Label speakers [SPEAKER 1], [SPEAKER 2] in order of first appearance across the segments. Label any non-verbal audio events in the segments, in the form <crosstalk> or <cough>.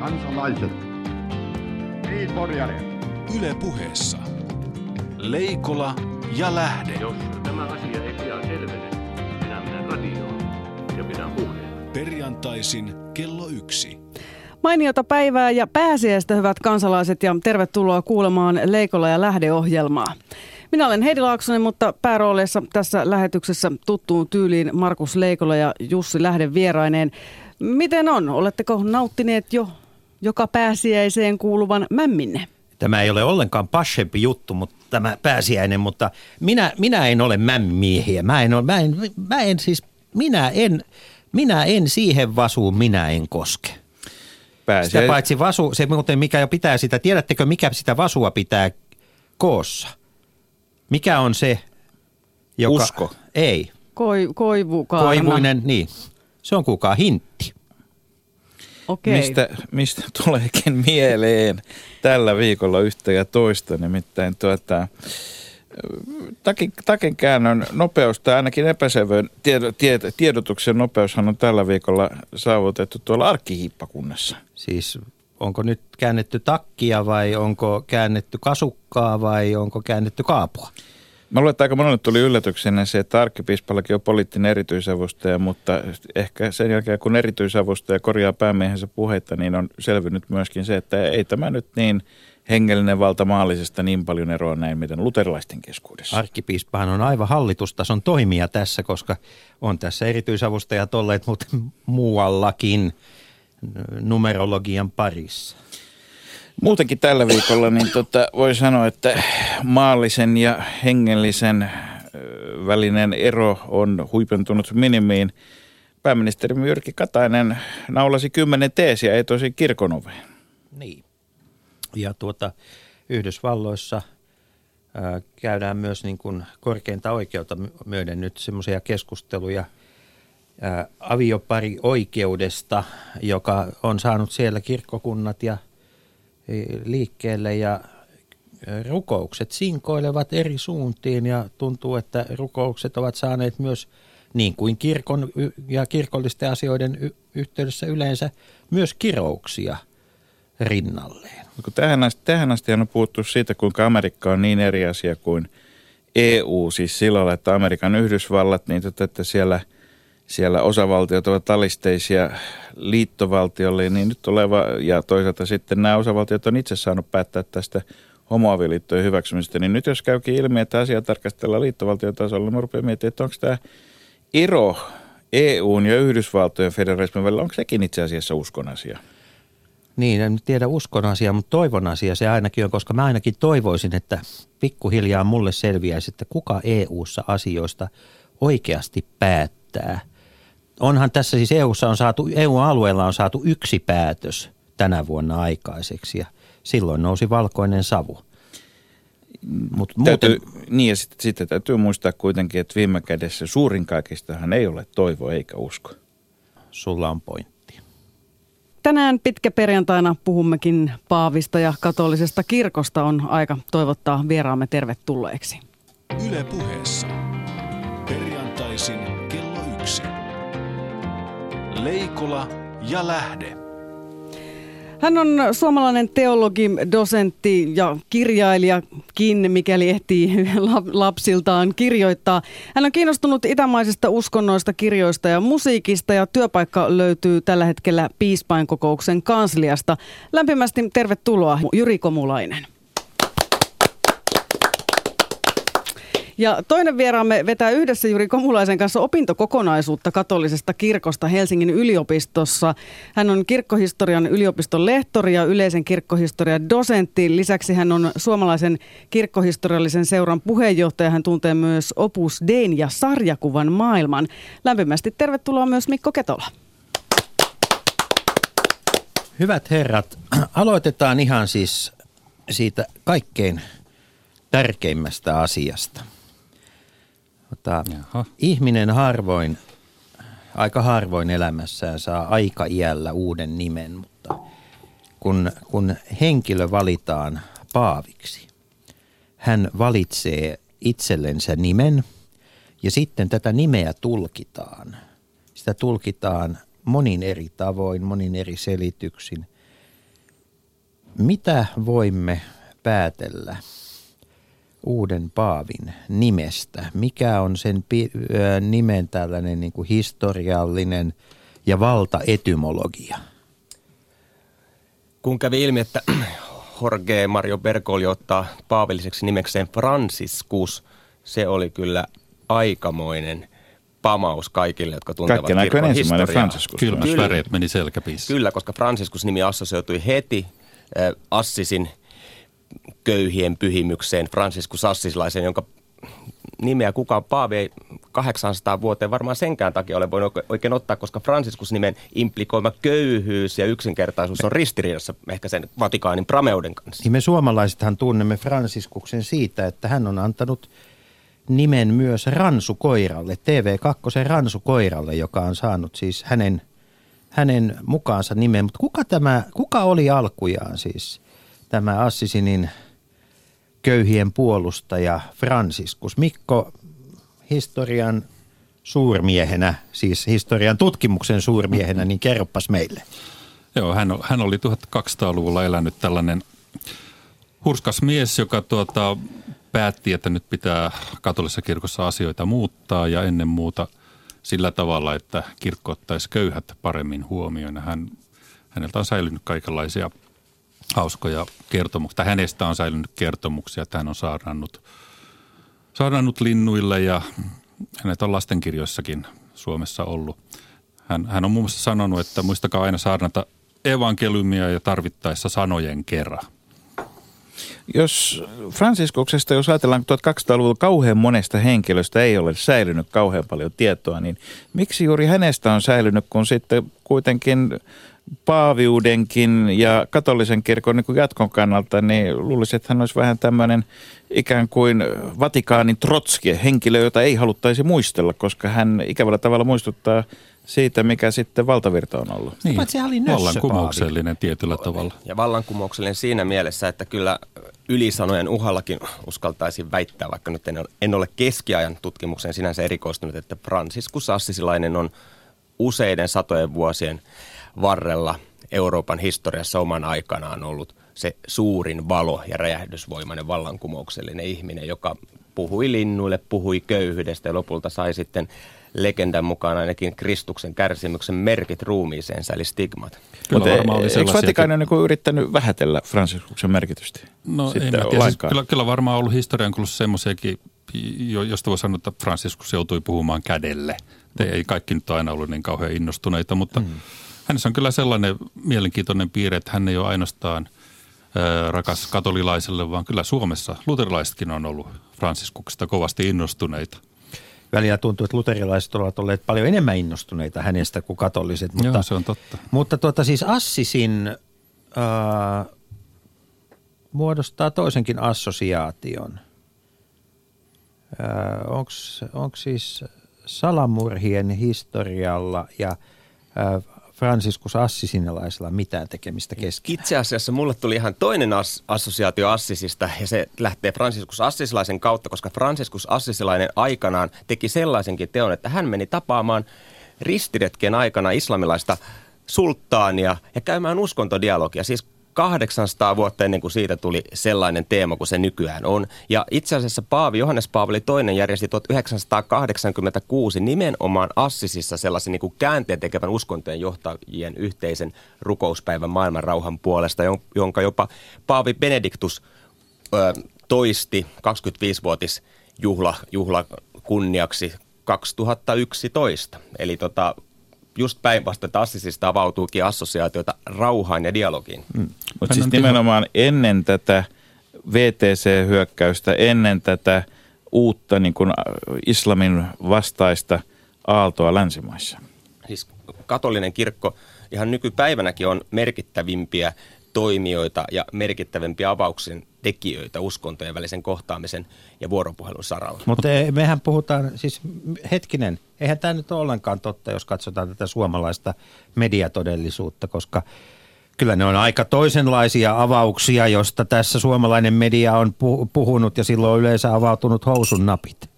[SPEAKER 1] kansalaiset, niin
[SPEAKER 2] Yle puheessa. Leikola ja Lähde.
[SPEAKER 3] Jos tämä asia ei pian selvene, minä menen radioon ja pidän puheen.
[SPEAKER 2] Perjantaisin kello yksi.
[SPEAKER 4] Mainiota päivää ja pääsiäistä hyvät kansalaiset ja tervetuloa kuulemaan Leikola ja Lähde-ohjelmaa. Minä olen Heidi Laaksonen, mutta päärooleissa tässä lähetyksessä tuttuun tyyliin Markus Leikola ja Jussi Lähde vieraineen. Miten on? Oletteko nauttineet jo joka pääsiäiseen kuuluvan mämminne?
[SPEAKER 5] Tämä ei ole ollenkaan pashempi juttu, mutta tämä pääsiäinen, mutta minä, minä en ole mämmiehiä. Mä en, ole, mä, en, mä en siis, minä en, minä en siihen vasuun, minä en koske. Pääsiä... Sitä paitsi vasu, se muuten mikä jo pitää sitä, tiedättekö mikä sitä vasua pitää koossa? Mikä on se, joka...
[SPEAKER 6] Usko.
[SPEAKER 5] Ei.
[SPEAKER 4] Koi, koivukaarna.
[SPEAKER 5] Koivuinen, niin. Se on kukaan hintti.
[SPEAKER 4] Okei.
[SPEAKER 6] Mistä, mistä <laughs> tuleekin mieleen tällä viikolla yhtä ja toista, nimittäin tuota, takin, takin käännön nopeus tai ainakin epäselvön tiedo, tied, tiedotuksen nopeushan on tällä viikolla saavutettu tuolla arkkihiippakunnassa.
[SPEAKER 5] Siis onko nyt käännetty takkia vai onko käännetty kasukkaa vai onko käännetty kaapua?
[SPEAKER 6] Mä luulen, että aika monelle tuli yllätyksenä se, että arkkipiispallakin on poliittinen erityisavustaja, mutta ehkä sen jälkeen kun erityisavustaja korjaa päämiehensä puheita, niin on selvinnyt myöskin se, että ei tämä nyt niin hengellinen valta maallisesta niin paljon eroa näin, miten luterilaisten keskuudessa.
[SPEAKER 5] Arkkipiispahan on aivan hallitustason toimija tässä, koska on tässä erityisavustajat olleet mutta muuallakin numerologian parissa.
[SPEAKER 6] Muutenkin tällä viikolla niin tota, voi sanoa, että maallisen ja hengellisen välinen ero on huipentunut minimiin. Pääministeri Jyrki Katainen naulasi kymmenen teesiä, ei tosi kirkon oveen.
[SPEAKER 5] Niin. Ja tuota, Yhdysvalloissa ää, käydään myös niin kuin korkeinta oikeutta myöden nyt semmoisia keskusteluja ää, aviopari oikeudesta, joka on saanut siellä kirkkokunnat ja liikkeelle ja rukoukset sinkoilevat eri suuntiin ja tuntuu, että rukoukset ovat saaneet myös niin kuin kirkon ja kirkollisten asioiden yhteydessä yleensä myös kirouksia rinnalleen.
[SPEAKER 6] Tähän asti, tähän asti on puhuttu siitä, kuinka Amerikka on niin eri asia kuin EU, siis sillä että Amerikan Yhdysvallat, niin että siellä – siellä osavaltiot ovat alisteisia liittovaltiolle, niin nyt oleva, ja toisaalta sitten nämä osavaltiot on itse saanut päättää tästä homoavioliittojen hyväksymisestä, niin nyt jos käykin ilmi, että asia tarkastellaan liittovaltiotasolla, niin rupeaa miettimään, että onko tämä ero EUn ja Yhdysvaltojen federalismin välillä, onko sekin itse asiassa uskon asia?
[SPEAKER 5] Niin, en tiedä uskon asia, mutta toivon asia se ainakin on, koska mä ainakin toivoisin, että pikkuhiljaa mulle selviäisi, että kuka EU-ssa asioista oikeasti päättää – onhan tässä siis EUssa on saatu, EU-alueella on saatu yksi päätös tänä vuonna aikaiseksi ja silloin nousi valkoinen savu.
[SPEAKER 6] Mut täytyy, muuten... Niin ja sitten, sitten täytyy muistaa kuitenkin, että viime kädessä suurin kaikistahan ei ole toivo eikä usko.
[SPEAKER 5] Sulla on pointti.
[SPEAKER 4] Tänään pitkä perjantaina puhummekin Paavista ja katolisesta kirkosta. On aika toivottaa vieraamme tervetulleeksi.
[SPEAKER 2] Yle puheessa. Perjantaisin. Leikola ja Lähde.
[SPEAKER 4] Hän on suomalainen teologi, dosentti ja kirjailijakin, mikäli ehtii <laughs> lapsiltaan kirjoittaa. Hän on kiinnostunut itämaisista uskonnoista, kirjoista ja musiikista ja työpaikka löytyy tällä hetkellä piispainkokouksen kansliasta. Lämpimästi tervetuloa Jyri Komulainen. Ja toinen vieraamme vetää yhdessä Juri Komulaisen kanssa opintokokonaisuutta katolisesta kirkosta Helsingin yliopistossa. Hän on kirkkohistorian yliopiston lehtori ja yleisen kirkkohistorian dosentti. Lisäksi hän on suomalaisen kirkkohistoriallisen seuran puheenjohtaja. Hän tuntee myös Opus Dein ja sarjakuvan maailman. Lämpimästi tervetuloa myös Mikko Ketola.
[SPEAKER 5] Hyvät herrat, aloitetaan ihan siis siitä kaikkein tärkeimmästä asiasta – Tota, ihminen harvoin, aika harvoin elämässään saa aika iällä uuden nimen, mutta kun, kun henkilö valitaan paaviksi, hän valitsee itsellensä nimen ja sitten tätä nimeä tulkitaan. Sitä tulkitaan monin eri tavoin, monin eri selityksin. mitä voimme päätellä uuden paavin nimestä? Mikä on sen pi- ö, nimen tällainen niin kuin historiallinen ja valtaetymologia?
[SPEAKER 7] Kun kävi ilmi, että <clears throat> Jorge Mario Bergoglio ottaa paavilliseksi nimekseen Franciscus, se oli kyllä aikamoinen pamaus kaikille, jotka tuntevat
[SPEAKER 6] Kaikkien
[SPEAKER 7] kirkon
[SPEAKER 6] ensimmäinen. Franciscus.
[SPEAKER 7] Kyllä.
[SPEAKER 8] Kylmäsväreet meni selkäpiissä.
[SPEAKER 7] Kyllä, koska Franciscus-nimi assosioitui heti äh, Assisin köyhien pyhimykseen, Franciscus Assisilaisen, jonka nimeä kukaan Paavi ei 800 vuoteen varmaan senkään takia ole voinut oikein ottaa, koska Franciscus-nimen implikoima köyhyys ja yksinkertaisuus on ristiriidassa ehkä sen Vatikaanin prameuden kanssa.
[SPEAKER 5] Niin me suomalaisethan tunnemme Fransiskuksen siitä, että hän on antanut nimen myös Ransukoiralle, TV2 Ransukoiralle, joka on saanut siis hänen, hänen mukaansa nimen. Mutta kuka, tämä, kuka oli alkujaan siis tämä Assisinin köyhien puolustaja Franciscus? Mikko historian suurmiehenä, siis historian tutkimuksen suurmiehenä, niin kerropas meille.
[SPEAKER 8] Joo, hän, hän oli 1200-luvulla elänyt tällainen hurskas mies, joka tuota, päätti, että nyt pitää katolisessa kirkossa asioita muuttaa ja ennen muuta sillä tavalla, että kirkko ottaisi köyhät paremmin huomioon. Hän, häneltä on säilynyt kaikenlaisia hauskoja kertomuksia, hänestä on säilynyt kertomuksia, että hän on saarnannut, saarnannut linnuille ja hänet on lastenkirjoissakin Suomessa ollut. Hän, hän on muun muassa sanonut, että muistakaa aina saarnata evankeliumia ja tarvittaessa sanojen kerran.
[SPEAKER 6] Jos Franciskuksesta, jos ajatellaan 1200-luvulla kauhean monesta henkilöstä ei ole säilynyt kauhean paljon tietoa, niin miksi juuri hänestä on säilynyt, kun sitten kuitenkin paaviudenkin ja katolisen kirkon niin kuin jatkon kannalta, niin luulisin, että hän olisi vähän tämmöinen ikään kuin Vatikaanin trotski, henkilö, jota ei haluttaisi muistella, koska hän ikävällä tavalla muistuttaa siitä, mikä sitten valtavirta on ollut.
[SPEAKER 5] Niin. Paitsi hän oli
[SPEAKER 8] vallankumouksellinen tietyllä tavalla.
[SPEAKER 7] Ja vallankumouksellinen siinä mielessä, että kyllä ylisanojen uhallakin uskaltaisin väittää, vaikka nyt en ole, en ole keskiajan tutkimukseen sinänsä erikoistunut, että Franciscus Assisilainen on useiden satojen vuosien varrella Euroopan historiassa oman aikanaan ollut se suurin valo ja räjähdysvoimainen vallankumouksellinen ihminen, joka puhui linnuille, puhui köyhyydestä ja lopulta sai sitten legendan mukaan ainakin Kristuksen kärsimyksen merkit ruumiiseensa, eli stigmat.
[SPEAKER 8] Kyllä
[SPEAKER 6] Mutta
[SPEAKER 8] varmaan oli
[SPEAKER 6] eikö. Vatikaani niin yrittänyt vähätellä Fransiskuksen merkitystä?
[SPEAKER 8] No
[SPEAKER 6] Sitten
[SPEAKER 8] en mä tiedä. Siis kyllä, kyllä varmaan ollut historian kulussa semmoisiakin, jo- josta voi sanoa, että Franciscus joutui puhumaan kädelle. Te ei kaikki nyt aina ollut niin kauhean innostuneita, mutta mm. Hänessä on kyllä sellainen mielenkiintoinen piirre, että hän ei ole ainoastaan rakas katolilaiselle, vaan kyllä Suomessa luterilaisetkin on ollut Franciskuksesta kovasti innostuneita.
[SPEAKER 5] Välillä tuntuu, että luterilaiset ovat olleet paljon enemmän innostuneita hänestä kuin katoliset. Mutta,
[SPEAKER 8] Joo, se on totta.
[SPEAKER 5] Mutta tuota, siis Assisin äh, muodostaa toisenkin assosiaation. Äh, Onko siis salamurhien historialla ja äh, Franciscus Assisinilaisella mitään tekemistä keskenään?
[SPEAKER 7] Itse asiassa mulle tuli ihan toinen as- assosiaatio Assisista ja se lähtee Franciscus Assisilaisen kautta, koska Franciscus Assisilainen aikanaan teki sellaisenkin teon, että hän meni tapaamaan ristiretken aikana islamilaista sulttaania ja käymään uskontodialogia. Siis 800 vuotta ennen kuin siitä tuli sellainen teema kuin se nykyään on. Ja itse asiassa Paavi Johannes Paavali II järjesti 1986 nimenomaan Assisissa sellaisen niin kuin käänteen tekevän uskontojen johtajien yhteisen rukouspäivän maailman rauhan puolesta, jon- jonka jopa Paavi Benediktus ö, toisti 25-vuotis juhla, juhla kunniaksi 2011. Eli tota, just päinvastoin, että Assisista avautuukin assosiaatioita rauhaan ja dialogiin. Mm.
[SPEAKER 6] Mutta siis nimenomaan ennen tätä VTC-hyökkäystä, ennen tätä uutta niin kuin islamin vastaista aaltoa länsimaissa.
[SPEAKER 7] Siis katolinen kirkko ihan nykypäivänäkin on merkittävimpiä toimijoita ja merkittävimpiä avauksen tekijöitä uskontojen välisen kohtaamisen ja vuoropuhelun saralla.
[SPEAKER 5] Mutta mehän puhutaan, siis hetkinen, eihän tämä nyt ole ollenkaan totta, jos katsotaan tätä suomalaista mediatodellisuutta, koska kyllä ne on aika toisenlaisia avauksia, josta tässä suomalainen media on pu- puhunut ja silloin on yleensä avautunut housun napit.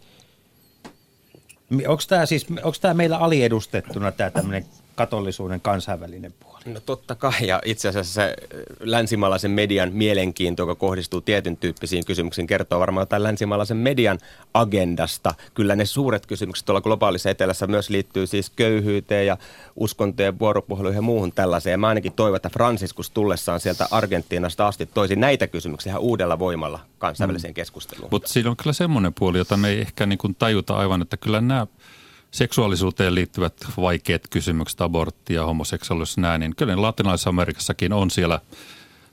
[SPEAKER 5] Onko tämä siis, onko tämä meillä aliedustettuna tämä tämmöinen katolisuuden kansainvälinen puoli?
[SPEAKER 7] No totta kai, ja itse asiassa se länsimaalaisen median mielenkiinto, joka kohdistuu tietyn tyyppisiin kysymyksiin, kertoo varmaan jotain länsimaalaisen median agendasta. Kyllä ne suuret kysymykset tuolla globaalissa etelässä myös liittyy siis köyhyyteen ja uskontojen vuoropuheluihin ja muuhun tällaiseen. Ja mä ainakin toivon, että Franciscus tullessaan sieltä Argentiinasta asti toisi näitä kysymyksiä ihan uudella voimalla kansainväliseen mm. keskusteluun.
[SPEAKER 8] Mutta siinä on kyllä semmoinen puoli, jota me ei ehkä niin kuin tajuta aivan, että kyllä nämä seksuaalisuuteen liittyvät vaikeat kysymykset, abortti ja homoseksuaalisuus näin, niin kyllä latinalaisessa Amerikassakin on siellä,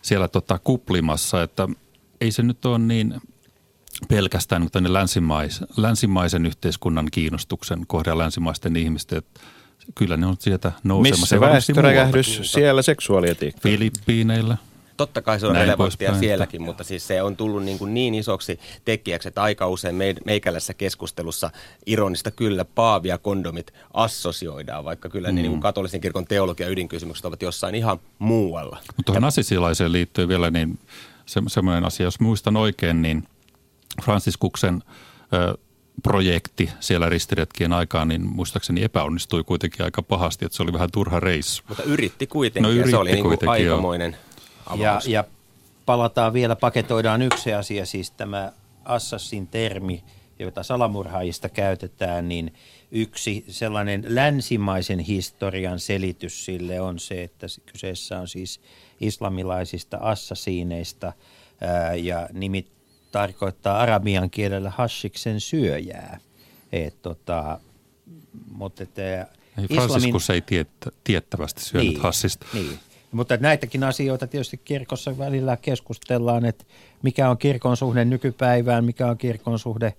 [SPEAKER 8] siellä tota kuplimassa, että ei se nyt ole niin pelkästään tänne länsimais, länsimaisen yhteiskunnan kiinnostuksen kohde länsimaisten ihmisten, että kyllä ne on sieltä nousemassa.
[SPEAKER 6] Missä väestöräjähdys, siellä seksuaalietiikka.
[SPEAKER 8] Filippiineillä.
[SPEAKER 7] Totta kai se on Näin relevanttia sielläkin, mutta siis se on tullut niin, kuin niin isoksi tekijäksi, että aika usein meikälässä keskustelussa ironista kyllä paavi ja kondomit assosioidaan, vaikka kyllä mm. niin kuin katolisen kirkon teologia ydinkysymykset ovat jossain ihan muualla.
[SPEAKER 8] Mutta tuohon asisilaiseen liittyy vielä niin se, semmoinen asia, jos muistan oikein, niin Fransiskuksen ö, projekti siellä ristiretkien aikaan, niin muistaakseni epäonnistui kuitenkin aika pahasti, että se oli vähän turha reissu.
[SPEAKER 7] Mutta yritti kuitenkin, no, yritti se oli niin kuin aikamoinen jo.
[SPEAKER 5] Ja, ja palataan vielä, paketoidaan yksi asia, siis tämä assassin termi, jota salamurhaajista käytetään, niin yksi sellainen länsimaisen historian selitys sille on se, että kyseessä on siis islamilaisista assasiineista ää, ja nimi tarkoittaa arabian kielellä hashiksen syöjää. Et, tota, mutta että,
[SPEAKER 8] Ei, Franciscus ei tiet, tiettävästi syönyt
[SPEAKER 5] niin,
[SPEAKER 8] hassista.
[SPEAKER 5] Niin. Mutta näitäkin asioita tietysti kirkossa välillä keskustellaan, että mikä on kirkon suhde nykypäivään, mikä on kirkon suhde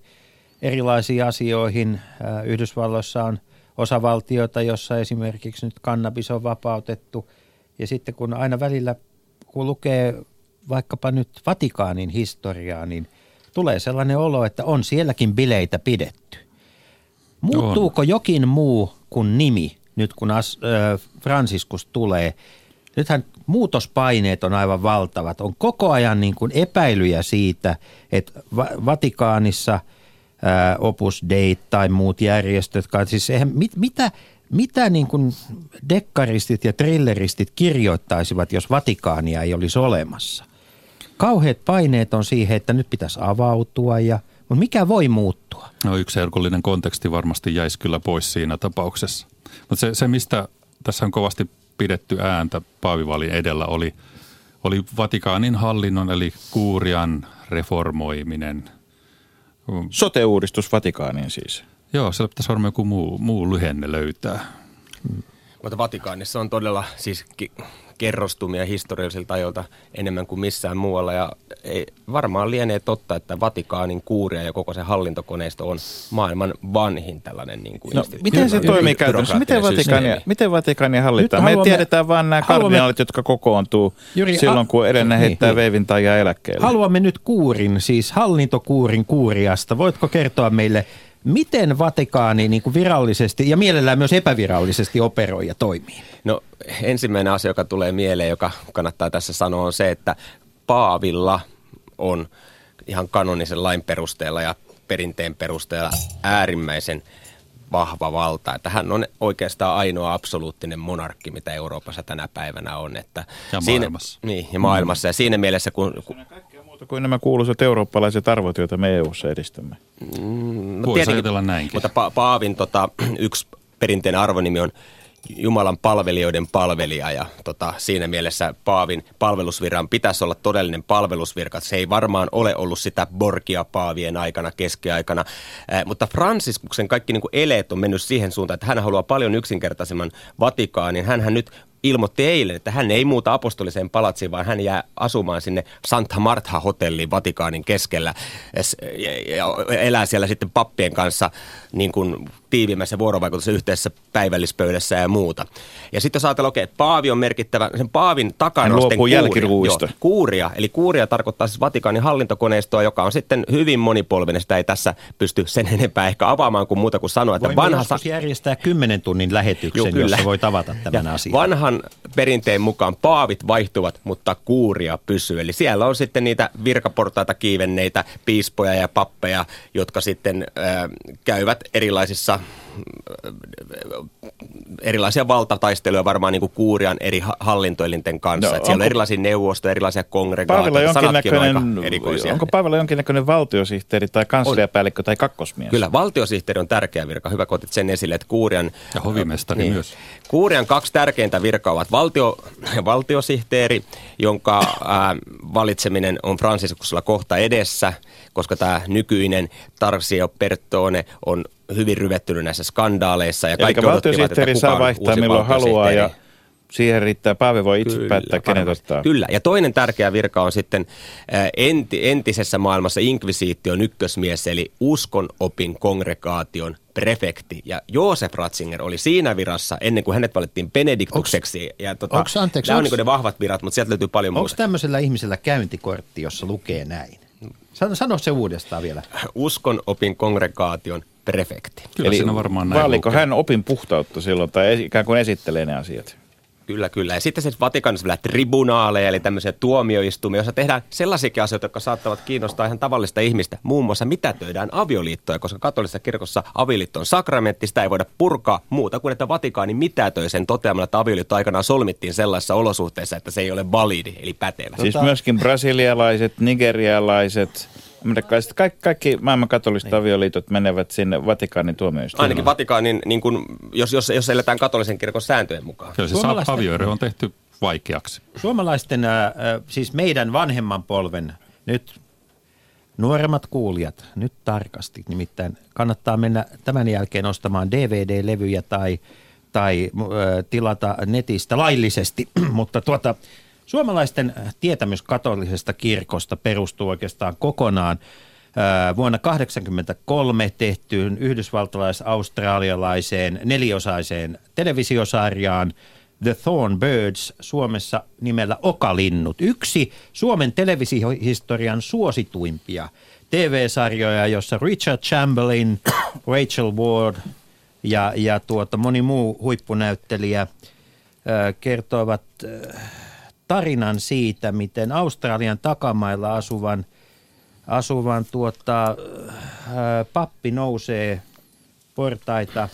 [SPEAKER 5] erilaisiin asioihin. Yhdysvalloissa on osavaltioita, jossa esimerkiksi nyt kannabis on vapautettu. Ja sitten kun aina välillä, kun lukee vaikkapa nyt Vatikaanin historiaa, niin tulee sellainen olo, että on sielläkin bileitä pidetty. Muuttuuko on. jokin muu kuin nimi nyt kun As, äh, Franciscus tulee – nythän muutospaineet on aivan valtavat. On koko ajan niin kuin epäilyjä siitä, että Vatikaanissa ää, Opus Dei tai muut järjestöt, siis eihän, mit, mitä, mitä niin kuin dekkaristit ja trilleristit kirjoittaisivat, jos Vatikaania ei olisi olemassa? Kauheat paineet on siihen, että nyt pitäisi avautua ja mutta mikä voi muuttua?
[SPEAKER 8] No yksi herkullinen konteksti varmasti jäisi kyllä pois siinä tapauksessa. Mutta se, se, mistä tässä on kovasti pidetty ääntä paavivaalin edellä oli, oli Vatikaanin hallinnon eli kuurian reformoiminen.
[SPEAKER 6] Sote-uudistus Vatikaaniin siis.
[SPEAKER 8] Joo, siellä pitäisi varmaan joku muu, muu lyhenne löytää.
[SPEAKER 7] Mutta Vatikaanissa on todella siis kerrostumia historiallisilta ajoilta enemmän kuin missään muualla. Ja ei, varmaan lienee totta, että Vatikaanin kuuria ja koko se hallintokoneisto on maailman vanhin tällainen niin kuin
[SPEAKER 6] no, Miten se toimii käytännössä? Miten Vatikaania, miten Vatikaania hallitaan? Me tiedetään vain nämä kardinaalit, jotka kokoontuu Juri, silloin, kun Elena heittää niin, veivin tai eläkkeelle.
[SPEAKER 5] Haluamme nyt kuurin, siis hallintokuurin kuuriasta. Voitko kertoa meille, Miten Vatikaani niin kuin virallisesti ja mielellään myös epävirallisesti operoi ja toimii?
[SPEAKER 7] No ensimmäinen asia, joka tulee mieleen, joka kannattaa tässä sanoa, on se, että Paavilla on ihan kanonisen lain perusteella ja perinteen perusteella äärimmäisen vahva valta. Että hän on oikeastaan ainoa absoluuttinen monarkki, mitä Euroopassa tänä päivänä on. Että
[SPEAKER 8] ja siinä, maailmassa.
[SPEAKER 7] Niin, ja maailmassa. Ja siinä mielessä, kun, kun
[SPEAKER 6] muuta kuin nämä kuuluisat eurooppalaiset arvot, joita me EU-ssa edistämme.
[SPEAKER 8] Mm, no Voisi ajatella näinkin.
[SPEAKER 7] Mutta pa- Paavin tota, yksi perinteinen arvonimi on Jumalan palvelijoiden palvelija ja tota, siinä mielessä Paavin palvelusviran pitäisi olla todellinen palvelusvirka. Se ei varmaan ole ollut sitä Borgia Paavien aikana, keskiaikana, äh, mutta Fransiskuksen kaikki niin kuin eleet on mennyt siihen suuntaan, että hän haluaa paljon yksinkertaisemman Vatikaanin. Hänhän nyt ilmoitti eilen, että hän ei muuta apostoliseen palatsiin, vaan hän jää asumaan sinne Santa Martha-hotelliin Vatikaanin keskellä ja elää siellä sitten pappien kanssa niin kuin tiivimmässä vuorovaikutuksessa yhteisessä päivällispöydässä ja muuta. Ja sitten jos ajatellaan, okei, okay, Paavi on merkittävä, sen Paavin sitten kuuria, joo, kuuria. Eli kuuria tarkoittaa siis Vatikaanin hallintokoneistoa, joka on sitten hyvin monipolvinen. Sitä ei tässä pysty sen enempää ehkä avaamaan kuin muuta kuin sanoa, että
[SPEAKER 5] Voimme vanha... järjestää kymmenen tunnin lähetyksen, joo, jossa voi tavata tämän <laughs> ja asian.
[SPEAKER 7] Vanha vanhan perinteen mukaan paavit vaihtuvat, mutta kuuria pysyy. Eli siellä on sitten niitä virkaportaita kiivenneitä piispoja ja pappeja, jotka sitten äh, käyvät erilaisissa erilaisia valtataisteluja varmaan niin kuin kuurian eri hallintoelinten kanssa.
[SPEAKER 6] No,
[SPEAKER 7] siellä on erilaisia neuvostoja, erilaisia kongregaatioita. Sanatkin on aika erikoisia.
[SPEAKER 6] onko Paavilla jonkinnäköinen valtiosihteeri tai kansliapäällikkö tai kakkosmies?
[SPEAKER 7] Kyllä, valtiosihteeri on tärkeä virka. Hyvä, kun otit sen esille, että Kuurian...
[SPEAKER 8] Ja hovimestari myös.
[SPEAKER 7] Kuurian kaksi tärkeintä virkaa ovat valtio, valtiosihteeri, jonka ää, valitseminen on Franciscusilla kohta edessä, koska tämä nykyinen Tarsio Pertone on hyvin ryvettynyt näissä skandaaleissa. Ja
[SPEAKER 6] Eli
[SPEAKER 7] kaikki odottivat, että
[SPEAKER 6] valtiosihteeri
[SPEAKER 7] kuka
[SPEAKER 6] saa
[SPEAKER 7] on
[SPEAKER 6] vaihtaa
[SPEAKER 7] uusi
[SPEAKER 6] milloin haluaa ja siihen riittää. Paavi voi itse
[SPEAKER 7] Kyllä,
[SPEAKER 6] päättää, kenet
[SPEAKER 7] varmasti.
[SPEAKER 6] ottaa.
[SPEAKER 7] Kyllä, ja toinen tärkeä virka on sitten enti, entisessä maailmassa inkvisiition ykkösmies, eli uskonopin kongregaation prefekti. Ja Joosef Ratzinger oli siinä virassa ennen kuin hänet valittiin Benediktukseksi. ja tota,
[SPEAKER 5] onks- anteeksi,
[SPEAKER 7] nämä on
[SPEAKER 5] onks-
[SPEAKER 7] niin ne vahvat virat, mutta sieltä löytyy paljon
[SPEAKER 5] Onko
[SPEAKER 7] muuta.
[SPEAKER 5] tämmöisellä ihmisellä käyntikortti, jossa lukee näin? Sano, sano se uudestaan vielä.
[SPEAKER 7] Uskonopin kongregaation prefekti.
[SPEAKER 8] Kyllä siinä varmaan näin
[SPEAKER 6] vaaliko
[SPEAKER 8] lukee.
[SPEAKER 6] hän opin puhtautta silloin tai ikään kuin esittelee ne asiat?
[SPEAKER 7] Kyllä, kyllä. Ja sitten se Vatikanissa vielä tribunaaleja, eli tämmöisiä tuomioistumia, joissa tehdään sellaisiakin asioita, jotka saattavat kiinnostaa ihan tavallista ihmistä. Muun muassa mitätöidään avioliittoja, koska katolisessa kirkossa avioliitto on sakramentti, sitä ei voida purkaa muuta kuin, että Vatikaani mitätöi sen toteamalla, että avioliitto aikanaan solmittiin sellaisissa olosuhteissa, että se ei ole validi, eli pätevä.
[SPEAKER 6] Siis myöskin brasilialaiset, nigerialaiset, amerikkalaiset, kaikki, kaikki maailman katoliset avioliitot menevät sinne Vatikaanin tuomioistuimeen.
[SPEAKER 7] Ainakin Vatikaanin, niin kuin, jos, jos, jos eletään katolisen kirkon sääntöjen mukaan.
[SPEAKER 8] Kyllä se
[SPEAKER 5] Suomalaisten-
[SPEAKER 8] avioero on tehty vaikeaksi.
[SPEAKER 5] Suomalaisten, äh, äh, siis meidän vanhemman polven, nyt nuoremmat kuulijat, nyt tarkasti, nimittäin kannattaa mennä tämän jälkeen ostamaan DVD-levyjä tai, tai äh, tilata netistä laillisesti, <clears throat> mutta tuota, suomalaisten tietämys katolisesta kirkosta perustuu oikeastaan kokonaan äh, vuonna 1983 tehtyyn yhdysvaltalais-australialaiseen neliosaiseen televisiosarjaan The Thorn Birds Suomessa nimellä Okalinnut. Yksi Suomen televisiohistorian suosituimpia TV-sarjoja, jossa Richard Chamberlain, <coughs> Rachel Ward ja, ja tuota, moni muu huippunäyttelijä äh, kertoivat äh, tarinan siitä, miten Australian takamailla asuvan, asuvan tuota, äh, pappi nousee portaita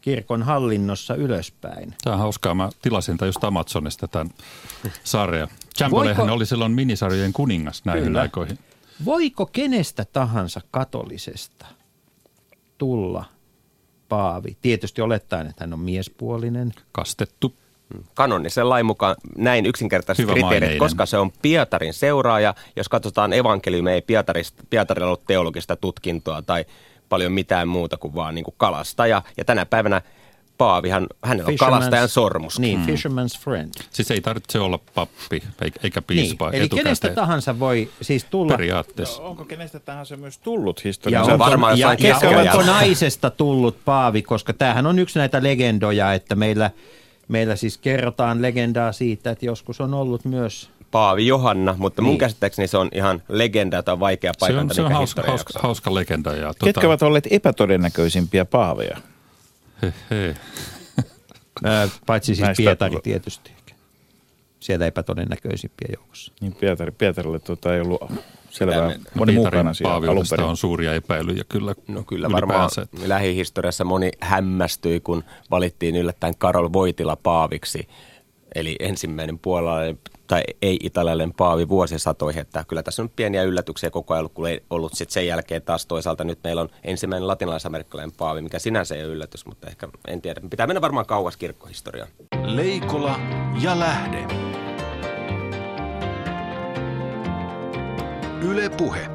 [SPEAKER 5] kirkon hallinnossa ylöspäin.
[SPEAKER 8] Tämä on hauskaa. Mä tilasin tämän just Amazonista tämän sarjan. Chamberlain
[SPEAKER 5] Voiko-
[SPEAKER 8] oli silloin minisarjojen kuningas näihin
[SPEAKER 5] Kyllä.
[SPEAKER 8] aikoihin.
[SPEAKER 5] Voiko kenestä tahansa katolisesta tulla paavi? Tietysti olettaen, että hän on miespuolinen.
[SPEAKER 8] Kastettu.
[SPEAKER 7] Kanonisen lain mukaan näin yksinkertaiset
[SPEAKER 8] Hyvä
[SPEAKER 7] kriteerit, koska se on Pietarin seuraaja. Jos katsotaan evankeliumia, ei Pietarista, Pietarilla ollut teologista tutkintoa tai paljon mitään muuta kuin vaan niin kuin kalastaja. Ja tänä päivänä Paavihan, hänellä on
[SPEAKER 5] Fisherman's-
[SPEAKER 7] kalastajan sormus.
[SPEAKER 5] Niin, mm. fisherman's friend.
[SPEAKER 8] Siis ei tarvitse olla pappi eikä- eikä piispa
[SPEAKER 5] Niin, eli kenestä tahansa voi siis tulla.
[SPEAKER 8] Periaatteessa.
[SPEAKER 6] Onko kenestä tahansa myös tullut
[SPEAKER 5] Ja,
[SPEAKER 6] historiassa?
[SPEAKER 7] on varmaan
[SPEAKER 5] ja, ja onko naisesta tullut paavi, koska tämähän on yksi näitä legendoja, että meillä, meillä siis kerrotaan legendaa siitä, että joskus on ollut myös
[SPEAKER 7] Paavi Johanna, mutta mun
[SPEAKER 5] Niin.
[SPEAKER 7] käsittääkseni se on ihan legenda, on vaikea
[SPEAKER 8] Se on,
[SPEAKER 7] paikata.
[SPEAKER 8] se on
[SPEAKER 7] mikä
[SPEAKER 8] hauska,
[SPEAKER 7] historia
[SPEAKER 8] hauska, hauska legenda. Ja, tuota,
[SPEAKER 6] Ketkä ovat olleet epätodennäköisimpiä paaveja?
[SPEAKER 8] he, he.
[SPEAKER 5] Paitsi siis
[SPEAKER 6] Näistä-
[SPEAKER 5] Pietari tietysti. Sieltä epätodennäköisimpiä joukossa.
[SPEAKER 6] Niin Pietari, Pietarille tuota ei ollut selvää.
[SPEAKER 7] Tämä-
[SPEAKER 6] Moni
[SPEAKER 8] Pietarin paaviudesta on suuria epäilyjä kyllä
[SPEAKER 7] No kyllä varmaan
[SPEAKER 8] että-
[SPEAKER 7] lähihistoriassa moni hämmästyi, kun valittiin yllättäen Karol Voitila paaviksi, eli ensimmäinen puolalainen tai ei-italialainen paavi vuosisatoihin, että kyllä tässä on pieniä yllätyksiä koko ajan ollut, kun ei ollut sit sen jälkeen taas toisaalta nyt meillä on ensimmäinen latinalaisamerikkalainen paavi, mikä sinänsä ei ole yllätys, mutta ehkä en tiedä. Pitää mennä varmaan kauas kirkkohistoriaan.
[SPEAKER 2] Leikola ja lähde. Yle Puhe.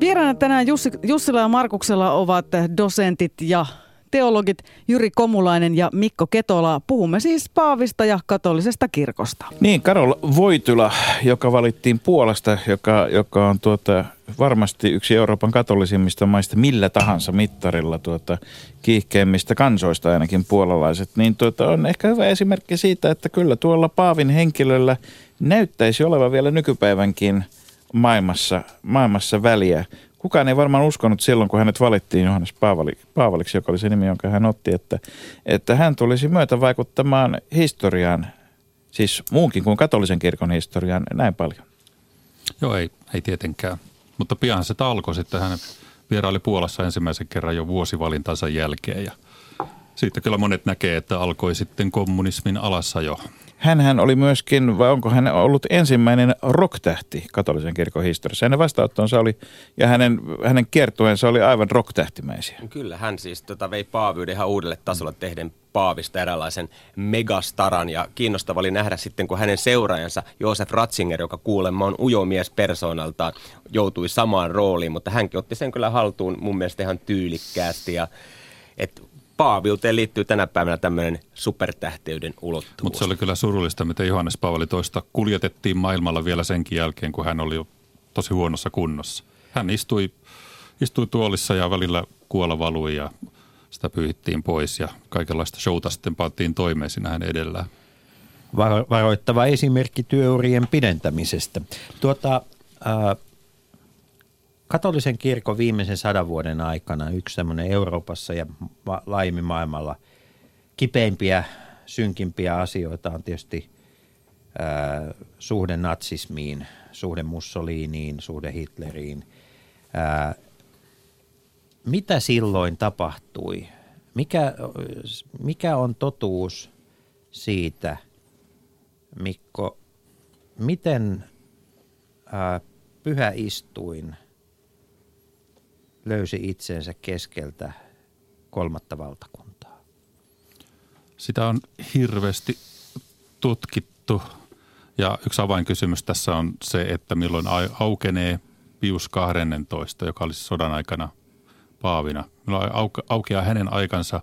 [SPEAKER 4] Vieraana tänään Jussi, Jussila ja Markuksella ovat dosentit ja teologit Jyri Komulainen ja Mikko Ketola. Puhumme siis Paavista ja katolisesta kirkosta.
[SPEAKER 6] Niin, Karol Voityla, joka valittiin Puolasta, joka, joka on tuota, varmasti yksi Euroopan katolisimmista maista millä tahansa mittarilla tuota, kiihkeimmistä kansoista ainakin puolalaiset, niin tuota, on ehkä hyvä esimerkki siitä, että kyllä tuolla Paavin henkilöllä näyttäisi olevan vielä nykypäivänkin maailmassa, maailmassa väliä. Kukaan ei varmaan uskonut silloin, kun hänet valittiin Johannes Paavali, Paavaliksi, joka oli se nimi, jonka hän otti, että, että hän tulisi myötä vaikuttamaan historiaan, siis muunkin kuin katolisen kirkon historiaan, näin paljon.
[SPEAKER 8] Joo, ei, ei tietenkään. Mutta pian se alkoi sitten. Hän vieraili Puolassa ensimmäisen kerran jo vuosivalintansa jälkeen ja siitä kyllä monet näkee, että alkoi sitten kommunismin alasajo.
[SPEAKER 6] Hänhän oli myöskin, vai onko hän ollut ensimmäinen rocktähti katolisen kirkon historiassa? Hänen vastaanottonsa oli, ja hänen, hänen kiertueensa oli aivan rocktähtimäisiä.
[SPEAKER 7] Kyllä, hän siis tota, vei paavyyden ihan uudelle tasolle tehden paavista eräänlaisen megastaran. Ja kiinnostava oli nähdä sitten, kun hänen seuraajansa Joosef Ratzinger, joka kuulemma on ujomies persoonaltaan, joutui samaan rooliin, mutta hänkin otti sen kyllä haltuun mun mielestä ihan tyylikkäästi. Ja, et paaviuteen liittyy tänä päivänä tämmöinen supertähteyden ulottuvuus.
[SPEAKER 8] Mutta se oli kyllä surullista, miten Johannes Paavali toista kuljetettiin maailmalla vielä senkin jälkeen, kun hän oli jo tosi huonossa kunnossa. Hän istui, istui tuolissa ja välillä kuola valui ja sitä pyyhittiin pois ja kaikenlaista showta sitten pantiin toimeen siinä hänen edellään.
[SPEAKER 5] Varo, varoittava esimerkki työurien pidentämisestä. Tuota, äh, katolisen kirkon viimeisen sadan vuoden aikana yksi semmoinen Euroopassa ja laajemmin maailmalla kipeimpiä, synkimpiä asioita on tietysti ää, suhde natsismiin, suhde Mussoliniin, suhde Hitleriin. Ää, mitä silloin tapahtui? Mikä, mikä on totuus siitä, Mikko, miten ää, pyhä istuin – löysi itsensä keskeltä kolmatta valtakuntaa?
[SPEAKER 8] Sitä on hirveästi tutkittu ja yksi avainkysymys tässä on se, että milloin aukenee Pius 12, joka olisi sodan aikana paavina. Milloin aukeaa hänen aikansa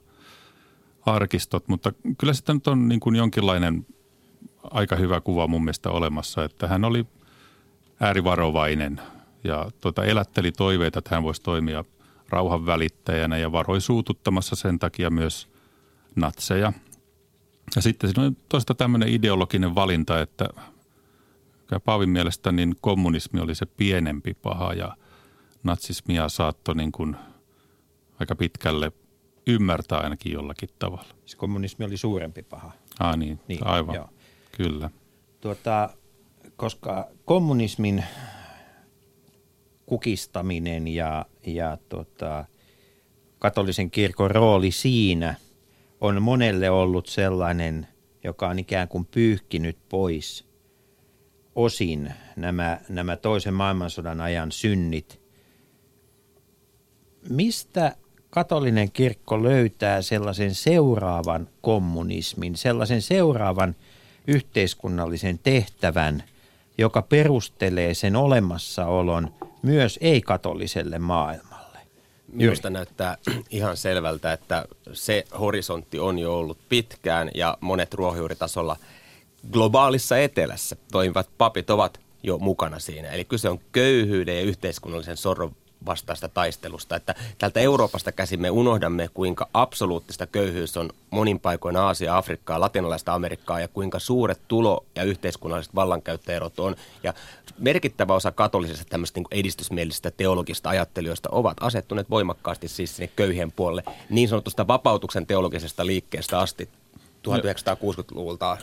[SPEAKER 8] arkistot, mutta kyllä sitten nyt on niin kuin jonkinlainen aika hyvä kuva mun mielestä olemassa, että hän oli äärivarovainen – ja tuota, elätteli toiveita, että hän voisi toimia rauhan välittäjänä ja varoi suututtamassa sen takia myös natseja. Ja sitten siinä on toista tämmöinen ideologinen valinta, että Paavin mielestä niin kommunismi oli se pienempi paha ja natsismia saattoi niin kuin aika pitkälle ymmärtää ainakin jollakin tavalla.
[SPEAKER 5] Siis kommunismi oli suurempi paha.
[SPEAKER 8] Ah niin, niin aivan, joo. kyllä.
[SPEAKER 5] Tuota, koska kommunismin kukistaminen ja, ja tota, katolisen kirkon rooli siinä on monelle ollut sellainen, joka on ikään kuin pyyhkinyt pois osin nämä, nämä toisen maailmansodan ajan synnit. Mistä katolinen kirkko löytää sellaisen seuraavan kommunismin, sellaisen seuraavan yhteiskunnallisen tehtävän, joka perustelee sen olemassaolon – myös ei-katoliselle maailmalle.
[SPEAKER 7] Minusta näyttää <clears throat> ihan selvältä, että se horisontti on jo ollut pitkään ja monet ruohonjuuritasolla globaalissa etelässä toimivat papit ovat jo mukana siinä. Eli kyse on köyhyyden ja yhteiskunnallisen sorron vastaista taistelusta. Että tältä Euroopasta käsin me unohdamme, kuinka absoluuttista köyhyys on monin paikoin Aasia, Afrikkaa, latinalaista Amerikkaa ja kuinka suuret tulo- ja yhteiskunnalliset vallankäyttöerot on. Ja merkittävä osa katolisesta tämmöistä niin edistysmielisistä teologista ajattelijoista ovat asettuneet voimakkaasti siis sinne köyhien puolelle niin sanotusta vapautuksen teologisesta liikkeestä asti 1960-luvulta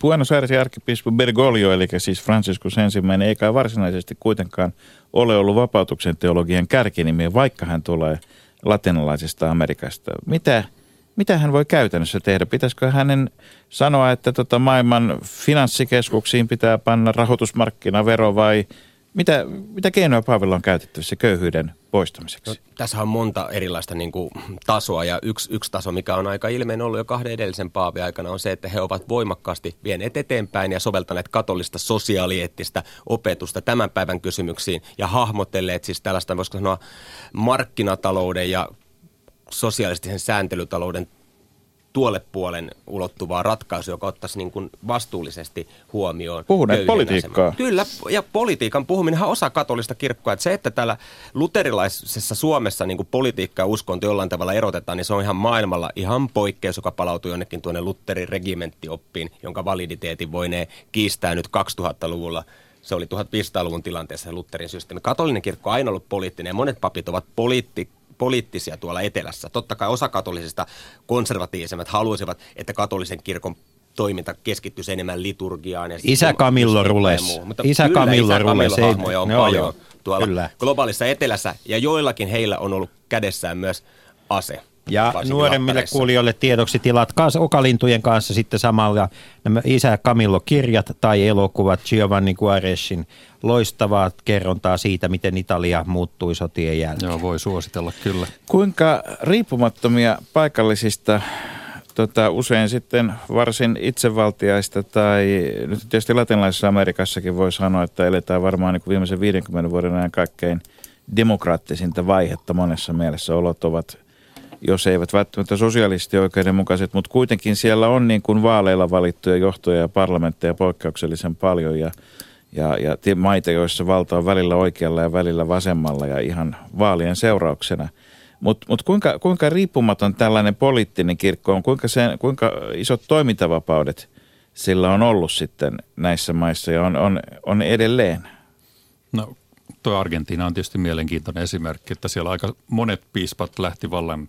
[SPEAKER 6] Buenos Airesin arkkipiispa Bergoglio, eli siis Franciscus ensimmäinen, eikä varsinaisesti kuitenkaan ole ollut vapautuksen teologian kärkinimi, vaikka hän tulee latinalaisesta Amerikasta. Mitä, mitä hän voi käytännössä tehdä? Pitäisikö hänen sanoa, että tota maailman finanssikeskuksiin pitää panna rahoitusmarkkinavero vai mitä, mitä keinoja Paavilla on käytettävissä köyhyyden poistamiseksi? No,
[SPEAKER 7] tässä on monta erilaista niin kuin, tasoa ja yksi, yksi taso, mikä on aika ilmeinen ollut jo kahden edellisen paavin aikana, on se, että he ovat voimakkaasti vieneet eteenpäin ja soveltaneet katolista sosiaalieettistä opetusta tämän päivän kysymyksiin ja hahmotelleet siis tällaista, voisiko sanoa, markkinatalouden ja sosiaalistisen sääntelytalouden tuolle puolen ulottuvaa ratkaisua, joka ottaisi niin kuin vastuullisesti huomioon.
[SPEAKER 6] Puhuneet politiikkaa. Aseman.
[SPEAKER 7] Kyllä, ja politiikan puhuminen on osa katolista kirkkoa. Että se, että täällä luterilaisessa Suomessa niin kuin politiikka ja uskonto jollain tavalla erotetaan, niin se on ihan maailmalla ihan poikkeus, joka palautuu jonnekin tuonne Lutherin regimenttioppiin, jonka validiteetin voinee kiistää nyt 2000-luvulla Se oli 1500-luvun tilanteessa se Lutherin systeemi. Katolinen kirkko on aina ollut poliittinen ja monet papit ovat poliitti, poliittisia tuolla etelässä. Totta kai osa katolisista konservatiivisemmat haluaisivat, että katolisen kirkon toiminta keskittyisi enemmän liturgiaan. Ja
[SPEAKER 5] Isä Camillo Rules.
[SPEAKER 7] Mutta
[SPEAKER 5] Isä
[SPEAKER 7] kyllä,
[SPEAKER 5] Camillo
[SPEAKER 7] isä
[SPEAKER 5] Rules,
[SPEAKER 7] hahmoja on
[SPEAKER 5] joo,
[SPEAKER 7] paljon
[SPEAKER 5] joo.
[SPEAKER 7] tuolla
[SPEAKER 5] Kyllä.
[SPEAKER 7] globaalissa etelässä ja joillakin heillä on ollut kädessään myös ase.
[SPEAKER 5] Ja nuoremmille kuulijoille tiedoksi tilat kanssa okalintujen kanssa sitten samalla nämä isä Camillo kirjat tai elokuvat Giovanni Guareshin loistavaa kerrontaa siitä, miten Italia muuttui sotien jälkeen.
[SPEAKER 8] Joo, voi suositella kyllä.
[SPEAKER 6] Kuinka riippumattomia paikallisista, tota, usein sitten varsin itsevaltiaista tai nyt tietysti latinalaisessa Amerikassakin voi sanoa, että eletään varmaan niin kuin viimeisen 50 vuoden ajan kaikkein demokraattisinta vaihetta monessa mielessä. Olot ovat, jos eivät välttämättä sosiaalisesti oikeudenmukaiset, mutta kuitenkin siellä on niin kuin vaaleilla valittuja johtoja ja parlamentteja poikkeuksellisen paljon ja ja, ja maita, joissa valta on välillä oikealla ja välillä vasemmalla ja ihan vaalien seurauksena. Mutta mut kuinka, kuinka riippumaton tällainen poliittinen kirkko on, kuinka, se, kuinka isot toimintavapaudet sillä on ollut sitten näissä maissa ja on, on, on edelleen?
[SPEAKER 8] No, tuo Argentiina on tietysti mielenkiintoinen esimerkki, että siellä aika monet piispat lähti vallan,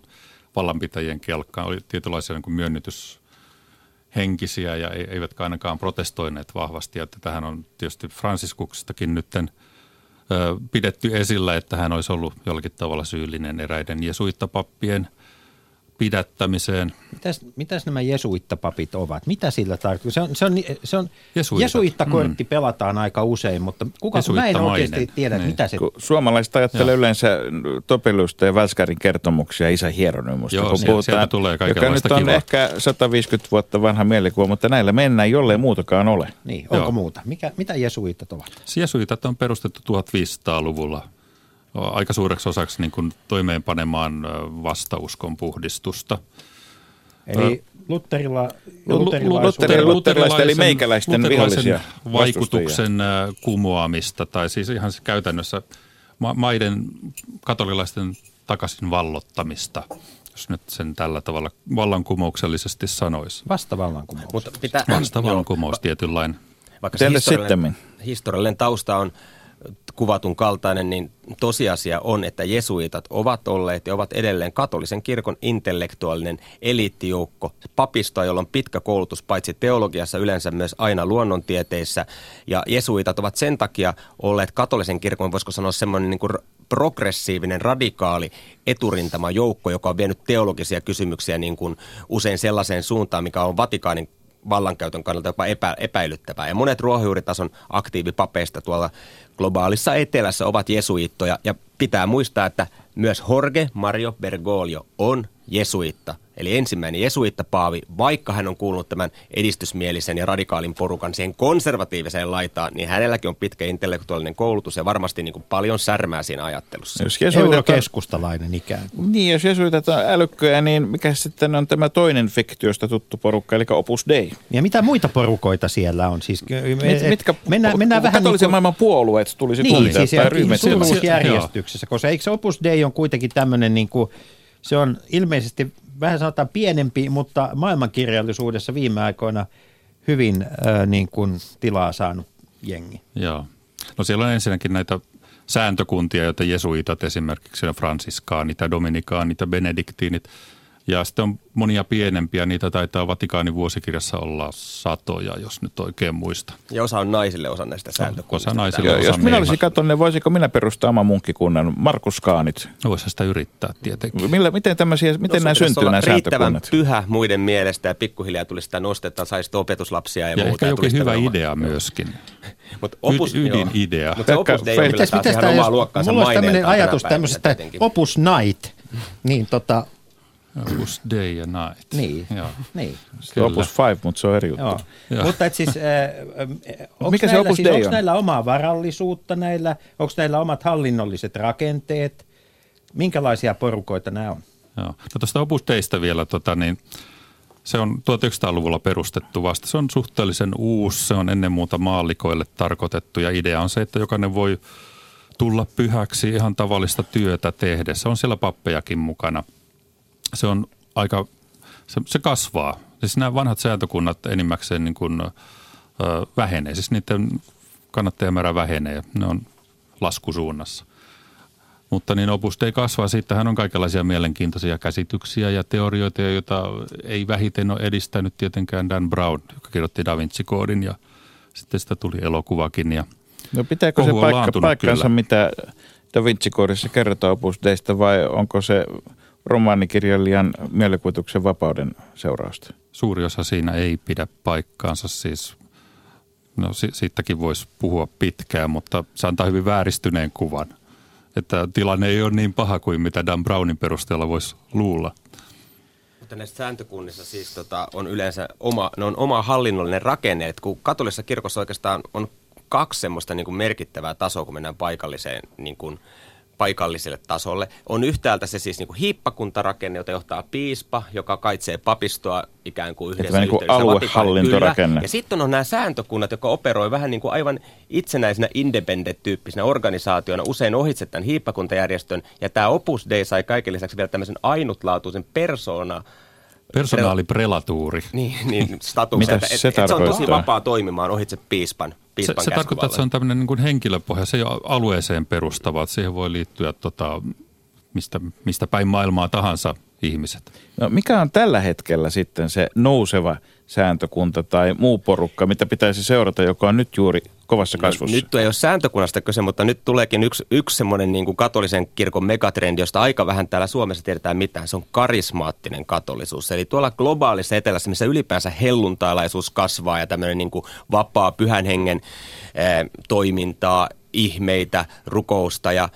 [SPEAKER 8] vallanpitäjien kelkkaan. Oli tietynlaisia niin myönnytyshenkisiä ja ei- eivätkä ainakaan protestoineet vahvasti. Että tähän on tietysti Franciskuksestakin nytten ö, pidetty esillä, että hän olisi ollut jollakin tavalla syyllinen eräiden jesuittapappien pidättämiseen.
[SPEAKER 5] Mitäs, mitäs nämä jesuittapapit ovat? Mitä sillä tarkoittaa? Se on, se on, se on
[SPEAKER 8] Jesuitat.
[SPEAKER 5] jesuittakortti pelataan aika usein, mutta kuka, mä en oikeasti tiedä,
[SPEAKER 8] Niin.
[SPEAKER 5] mitä se...
[SPEAKER 6] Kun suomalaiset ajattelee yleensä Topeliusta ja Välskärin kertomuksia isä Hieronymusta.
[SPEAKER 8] Joo,
[SPEAKER 6] kun
[SPEAKER 8] sieltä- sieltä tulee
[SPEAKER 6] joka nyt on
[SPEAKER 8] kivaa.
[SPEAKER 6] ehkä 150 vuotta vanha mielikuva, mutta näillä mennään, jollei muutakaan ole.
[SPEAKER 5] Niin, onko
[SPEAKER 8] Joo.
[SPEAKER 5] muuta? Mikä, mitä jesuitat ovat?
[SPEAKER 8] Jesuitat on perustettu 1500-luvulla aika suureksi osaksi niin kuin toimeenpanemaan vastauskon puhdistusta.
[SPEAKER 5] Eli Lutterilla,
[SPEAKER 8] Lu- lu-
[SPEAKER 5] luterilaisuus-
[SPEAKER 6] lutteri- luterilaisten eli meikäläisten vihollisia
[SPEAKER 8] vaikutuksen kumoamista tai siis ihan käytännössä ma- maiden katolilaisten takaisin vallottamista, jos nyt sen tällä tavalla vallankumouksellisesti sanoisi.
[SPEAKER 5] Vastavallankumous.
[SPEAKER 7] Mutta pitää,
[SPEAKER 8] Vastavallankumous tietynlainen.
[SPEAKER 7] Vaikka se historiallinen, historiallinen tausta on kuvatun kaltainen, niin tosiasia on, että jesuitat ovat olleet ja ovat edelleen katolisen kirkon intellektuaalinen eliittijoukko. Papistoa, jolla on pitkä koulutus paitsi teologiassa, yleensä myös aina luonnontieteissä. Ja jesuitat ovat sen takia olleet katolisen kirkon, voisiko sanoa semmoinen niin kuin progressiivinen, radikaali eturintama joukko, joka on vienyt teologisia kysymyksiä niin kuin usein sellaiseen suuntaan, mikä on Vatikaanin vallankäytön kannalta jopa epä, epäilyttävää. Ja monet ruohonjuuritason aktiivipapeista tuolla globaalissa etelässä ovat jesuittoja. Ja pitää muistaa, että myös Jorge Mario Bergoglio on jesuitta. Eli ensimmäinen jesuittapaavi, vaikka hän on kuulunut tämän edistysmielisen ja radikaalin porukan siihen konservatiiviseen laitaan, niin hänelläkin on pitkä intellektuaalinen koulutus ja varmasti niin kuin paljon särmää siinä ajattelussa.
[SPEAKER 6] Jos
[SPEAKER 5] Eurokeskustalainen ikään kuin.
[SPEAKER 6] niin, jos jesuitat on älykköjä, niin mikä sitten on tämä toinen fiktiosta tuttu porukka, eli Opus Dei?
[SPEAKER 5] Ja mitä muita porukoita siellä on? Siis,
[SPEAKER 6] Mit, mitkä
[SPEAKER 5] mennään, mennään vähän
[SPEAKER 6] katolisen
[SPEAKER 5] niin kuin,
[SPEAKER 6] maailman puolueet tulisi
[SPEAKER 5] niin,
[SPEAKER 6] kuvitella,
[SPEAKER 5] siis
[SPEAKER 6] tai ryhmät siellä?
[SPEAKER 5] suuruusjärjestyksessä, koska eikö se Opus Dei on kuitenkin tämmöinen niin kuin, se on ilmeisesti vähän sanotaan pienempi, mutta maailmankirjallisuudessa viime aikoina hyvin äh, niin kuin tilaa saanut jengi.
[SPEAKER 8] Joo. No siellä on ensinnäkin näitä sääntökuntia, joita jesuitat esimerkiksi on fransiskaanit ja dominikaanit ja benediktiinit. Ja sitten on monia pienempiä, niitä taitaa Vatikaanin vuosikirjassa olla satoja, jos nyt oikein muista.
[SPEAKER 7] Ja osa on naisille osa näistä sääntökunnista.
[SPEAKER 8] Osa naisille, osa
[SPEAKER 6] jos minä olisin katsonen, voisiko minä perustaa oman munkkikunnan, Markus Kaanit?
[SPEAKER 8] Voisi sitä yrittää tietenkin.
[SPEAKER 6] Millä, miten tämmöisiä, miten
[SPEAKER 7] No,
[SPEAKER 6] nämä syntyy nämä
[SPEAKER 7] riittävän
[SPEAKER 6] sääntökunnat?
[SPEAKER 7] pyhä muiden mielestä ja pikkuhiljaa tulisi sitä nostetta, saisi opetuslapsia ja,
[SPEAKER 8] Ja
[SPEAKER 7] muuta.
[SPEAKER 8] ehkä jokin
[SPEAKER 7] tulisi
[SPEAKER 8] hyvä
[SPEAKER 7] tämmöinen
[SPEAKER 8] idea
[SPEAKER 7] oma-
[SPEAKER 8] myöskin. <laughs>
[SPEAKER 7] Mut opus,
[SPEAKER 8] Yd-
[SPEAKER 7] joo.
[SPEAKER 8] ydinidea.
[SPEAKER 7] Mutta opus Dei on kyllä
[SPEAKER 5] Mitäs,
[SPEAKER 7] taas ihan omaa
[SPEAKER 5] jos,
[SPEAKER 7] luokkaansa
[SPEAKER 5] mulla olisi tämmöinen ajatus tämmöisestä. Opus Night, niin tota,
[SPEAKER 8] Opus Day ja Night.
[SPEAKER 5] niin,
[SPEAKER 8] Joo.
[SPEAKER 5] niin.
[SPEAKER 8] Kyllä.
[SPEAKER 6] Opus 5, mutta se on eri juttu.
[SPEAKER 5] Joo.
[SPEAKER 8] Joo.
[SPEAKER 5] Mutta et siis, äh, onko
[SPEAKER 6] Mikä se
[SPEAKER 5] näillä,
[SPEAKER 6] Opus
[SPEAKER 5] siis,
[SPEAKER 6] on?
[SPEAKER 5] näillä omaa varallisuutta näillä, onko näillä omat hallinnolliset rakenteet, minkälaisia porukoita nämä on?
[SPEAKER 8] Joo. No tuosta Opus Deistä vielä, tota, niin se on 1900-luvulla perustettu vasta. Se on suhteellisen uusi, se on ennen muuta maallikoille tarkoitettu ja idea on se, että jokainen voi tulla pyhäksi ihan tavallista työtä tehdessä. On siellä pappejakin mukana. Se on aika, se, se kasvaa. Siis nämä vanhat sääntökunnat enimmäkseen niin kuin, ö, vähenee. Siis niiden kannattajamäärä vähenee. Ne on laskusuunnassa. Mutta niin Opus Dei kasvaa. Siitähän on kaikenlaisia mielenkiintoisia käsityksiä ja teorioita, joita ei vähiten ole edistänyt tietenkään Dan Brown, joka kirjoitti Da Vinci-koodin ja sitten sitä tuli elokuvakin. Ja
[SPEAKER 6] no pitääkö se paikka, paikkansa, kyllä. mitä Da Vinci-koodissa kerrotaan Opus Deista vai onko se romaanikirjailijan mielikuvituksen vapauden seurausta?
[SPEAKER 8] Suuri osa siinä ei pidä paikkaansa siis. No siitäkin voisi puhua pitkään, mutta se antaa hyvin vääristyneen kuvan että tilanne ei ole niin paha kuin mitä Dan Brownin perusteella voisi luulla.
[SPEAKER 7] Mutta näissä sääntökunnissa siis tota, on yleensä oma, ne on oma hallinnollinen rakenne, että kun katolisessa kirkossa oikeastaan on kaksi semmoista niin kuin merkittävää tasoa, kun mennään paikalliseen niin kuin, paikalliselle tasolle. On yhtäältä se siis niin hiippakuntarakenne, jota johtaa piispa, joka kaitsee papistoa ikään kuin yhdessä
[SPEAKER 6] niin kuin aluehallintorakenne.
[SPEAKER 7] Ja sitten on nämä sääntökunnat, jotka operoi vähän niin kuin aivan itsenäisenä independent-tyyppisenä organisaationa, usein ohitse tämän hiippakuntajärjestön. Ja tämä Opus Dei sai kaiken lisäksi vielä tämmöisen ainutlaatuisen persona,
[SPEAKER 8] Personaaliprelatuuri.
[SPEAKER 7] Niin, niin statuksen. Mitä se, et, et se on tosi vapaa toimimaan ohitse piispan
[SPEAKER 8] se, se tarkoittaa, että se on tämmöinen niin kuin henkilöpohja, se ei ole alueeseen perustava, että siihen voi liittyä tota, mistä, mistä päin maailmaa tahansa ihmiset.
[SPEAKER 6] No mikä on tällä hetkellä sitten se nouseva sääntökunta tai muu porukka, mitä pitäisi seurata, joka on nyt juuri kovassa no, kasvussa?
[SPEAKER 7] No, nyt ei ole sääntökunnasta kyse, mutta nyt tuleekin yksi, yksi semmoinen niin kuin katolisen kirkon megatrendi, josta aika vähän täällä Suomessa tiedetään mitään. Se on karismaattinen katolisuus. Eli tuolla globaalissa etelässä, missä ylipäänsä helluntailaisuus kasvaa ja tämmöinen niin kuin vapaa pyhän hengen eh, toimintaa, ihmeitä, rukousta ja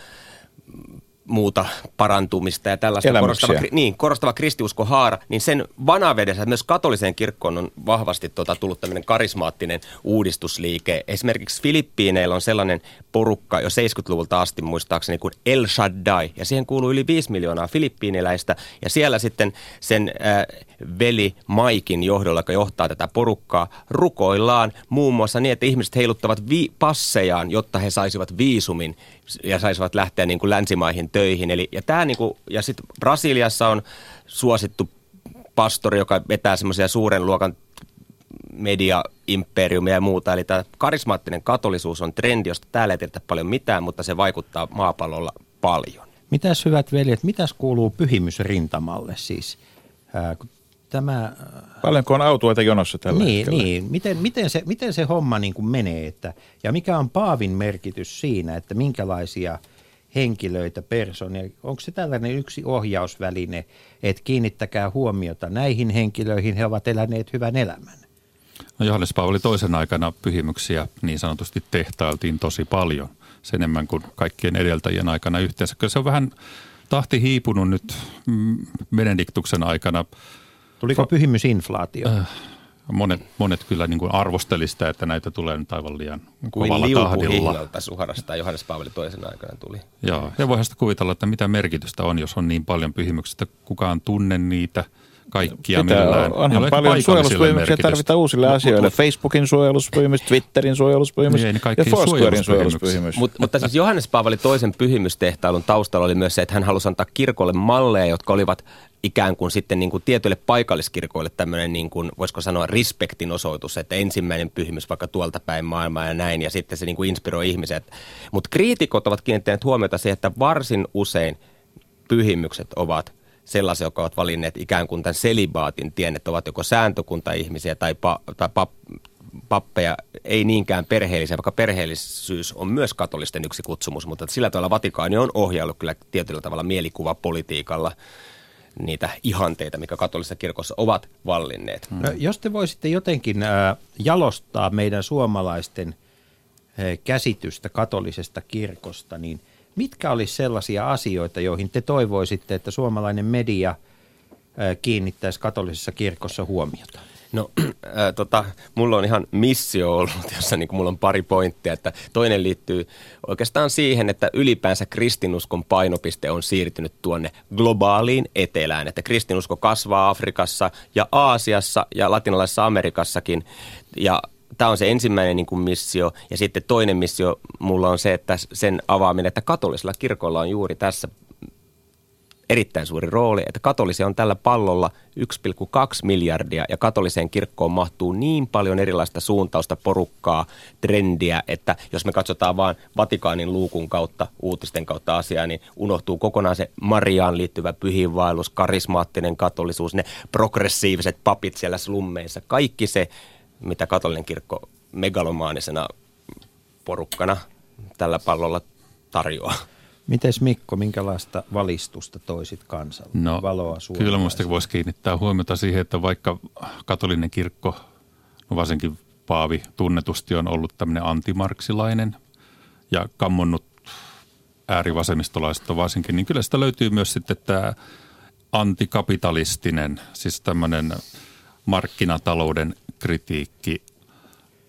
[SPEAKER 7] muuta parantumista ja tällaista korostava, niin, korostava kristiuskohaara, niin sen vanavedessä myös katoliseen kirkkoon on vahvasti tota, tullut tämmöinen karismaattinen uudistusliike. Esimerkiksi Filippiineillä on sellainen porukka jo 70-luvulta asti muistaakseni kuin El Shaddai, ja siihen kuuluu yli 5 miljoonaa filippiiniläistä, ja siellä sitten sen äh, veli Maikin johdolla, joka johtaa tätä porukkaa, rukoillaan muun muassa niin, että ihmiset heiluttavat vi- passejaan, jotta he saisivat viisumin ja saisivat lähteä niin kuin länsimaihin töihin. Eli, ja tämä niin kuin, ja sitten Brasiliassa on suosittu pastori, joka vetää semmoisia suuren luokan media-imperiumia ja muuta. Eli tämä karismaattinen katolisuus on trendi, josta täällä ei tiedetä paljon mitään, mutta se vaikuttaa maapallolla paljon.
[SPEAKER 5] Mitäs hyvät veljet, mitäs kuuluu pyhimysrintamalle siis? tämä...
[SPEAKER 6] Paljonko on autoita jonossa tällä
[SPEAKER 5] niin,
[SPEAKER 6] hetkellä?
[SPEAKER 5] Niin, miten, miten, se, miten se homma niin kuin menee, että, ja mikä on Paavin merkitys siinä, että minkälaisia henkilöitä, personia, onko se tällainen yksi ohjausväline, että kiinnittäkää huomiota näihin henkilöihin, he ovat eläneet hyvän elämän?
[SPEAKER 8] No Johannes Paavali toisen aikana pyhimyksiä niin sanotusti tehtailtiin tosi paljon, sen enemmän kuin kaikkien edeltäjien aikana yhteensä. Kyllä se on vähän tahti hiipunut nyt mm, Benediktuksen aikana –
[SPEAKER 5] Tuliko pyhimysinflaatio? Äh,
[SPEAKER 8] monet, monet kyllä niin kuin arvosteli sitä, että näitä tulee nyt aivan liian
[SPEAKER 7] kuin
[SPEAKER 8] kovalla tahdilla.
[SPEAKER 7] suharasta Johannes Paavali toisen aikana tuli.
[SPEAKER 8] Joo, ja voihan sitä kuvitella, että mitä merkitystä on, jos on niin paljon pyhimyksistä, kukaan tunne niitä kaikkia
[SPEAKER 6] Pitää, millään. Onhan paljon suojeluspyhimyksiä tarvitaan uusille mut, asioille. Mut, Facebookin suojeluspyhimys, Twitterin suojeluspyhimys niin, ja Foursquarein suojeluspyhimys.
[SPEAKER 7] Mut, mutta siis Johannes Paavali toisen pyhimystehtailun taustalla oli myös se, että hän halusi antaa kirkolle malleja, jotka olivat ikään kuin sitten niin kuin tietyille paikalliskirkoille tämmöinen, niin kuin, voisiko sanoa, respektin osoitus, että ensimmäinen pyhimys vaikka tuolta päin maailmaa ja näin, ja sitten se niin kuin inspiroi ihmiset. Mutta kriitikot ovat kiinnittäneet huomiota siihen, että varsin usein pyhimykset ovat sellaisia, jotka ovat valinneet ikään kuin tämän selibaatin tien, että ovat joko sääntökunta-ihmisiä tai, pa, tai pa, pappeja, ei niinkään perheellisiä, vaikka perheellisyys on myös katolisten yksi kutsumus, mutta sillä tavalla Vatikaani on ohjaillut kyllä tietyllä tavalla mielikuvapolitiikalla niitä ihanteita, mikä katolisessa kirkossa ovat vallinneet.
[SPEAKER 5] No, jos te voisitte jotenkin äh, jalostaa meidän suomalaisten äh, käsitystä katolisesta kirkosta, niin mitkä olisi sellaisia asioita, joihin te toivoisitte, että suomalainen media äh, kiinnittäisi katolisessa kirkossa huomiota?
[SPEAKER 7] No, <clears throat> äh, tota, mulla on ihan missio ollut, <laughs> jossa niin mulla on pari pointtia. Että toinen liittyy oikeastaan siihen, että ylipäänsä kristinuskon painopiste on siirtynyt tuonne globaaliin etelään. Että kristinusko kasvaa Afrikassa ja Aasiassa ja latinalaisessa Amerikassakin. Ja tämä on se ensimmäinen niin kuin missio. Ja sitten toinen missio mulla on se, että sen avaaminen, että katolisella kirkolla on juuri tässä erittäin suuri rooli, että katolisia on tällä pallolla 1,2 miljardia ja katoliseen kirkkoon mahtuu niin paljon erilaista suuntausta, porukkaa, trendiä, että jos me katsotaan vain Vatikaanin luukun kautta, uutisten kautta asiaa, niin unohtuu kokonaan se Mariaan liittyvä pyhiinvaellus, karismaattinen katolisuus, ne progressiiviset papit siellä slummeissa, kaikki se, mitä katolinen kirkko megalomaanisena porukkana tällä pallolla tarjoaa.
[SPEAKER 5] Mites Mikko, minkälaista valistusta toisit kansalle?
[SPEAKER 8] No,
[SPEAKER 5] Valoa
[SPEAKER 8] kyllä minusta voisi kiinnittää huomiota siihen, että vaikka katolinen kirkko, no varsinkin Paavi tunnetusti on ollut tämmöinen antimarksilainen ja kammonnut äärivasemmistolaista varsinkin, niin kyllä sitä löytyy myös sitten tämä antikapitalistinen, siis tämmöinen markkinatalouden kritiikki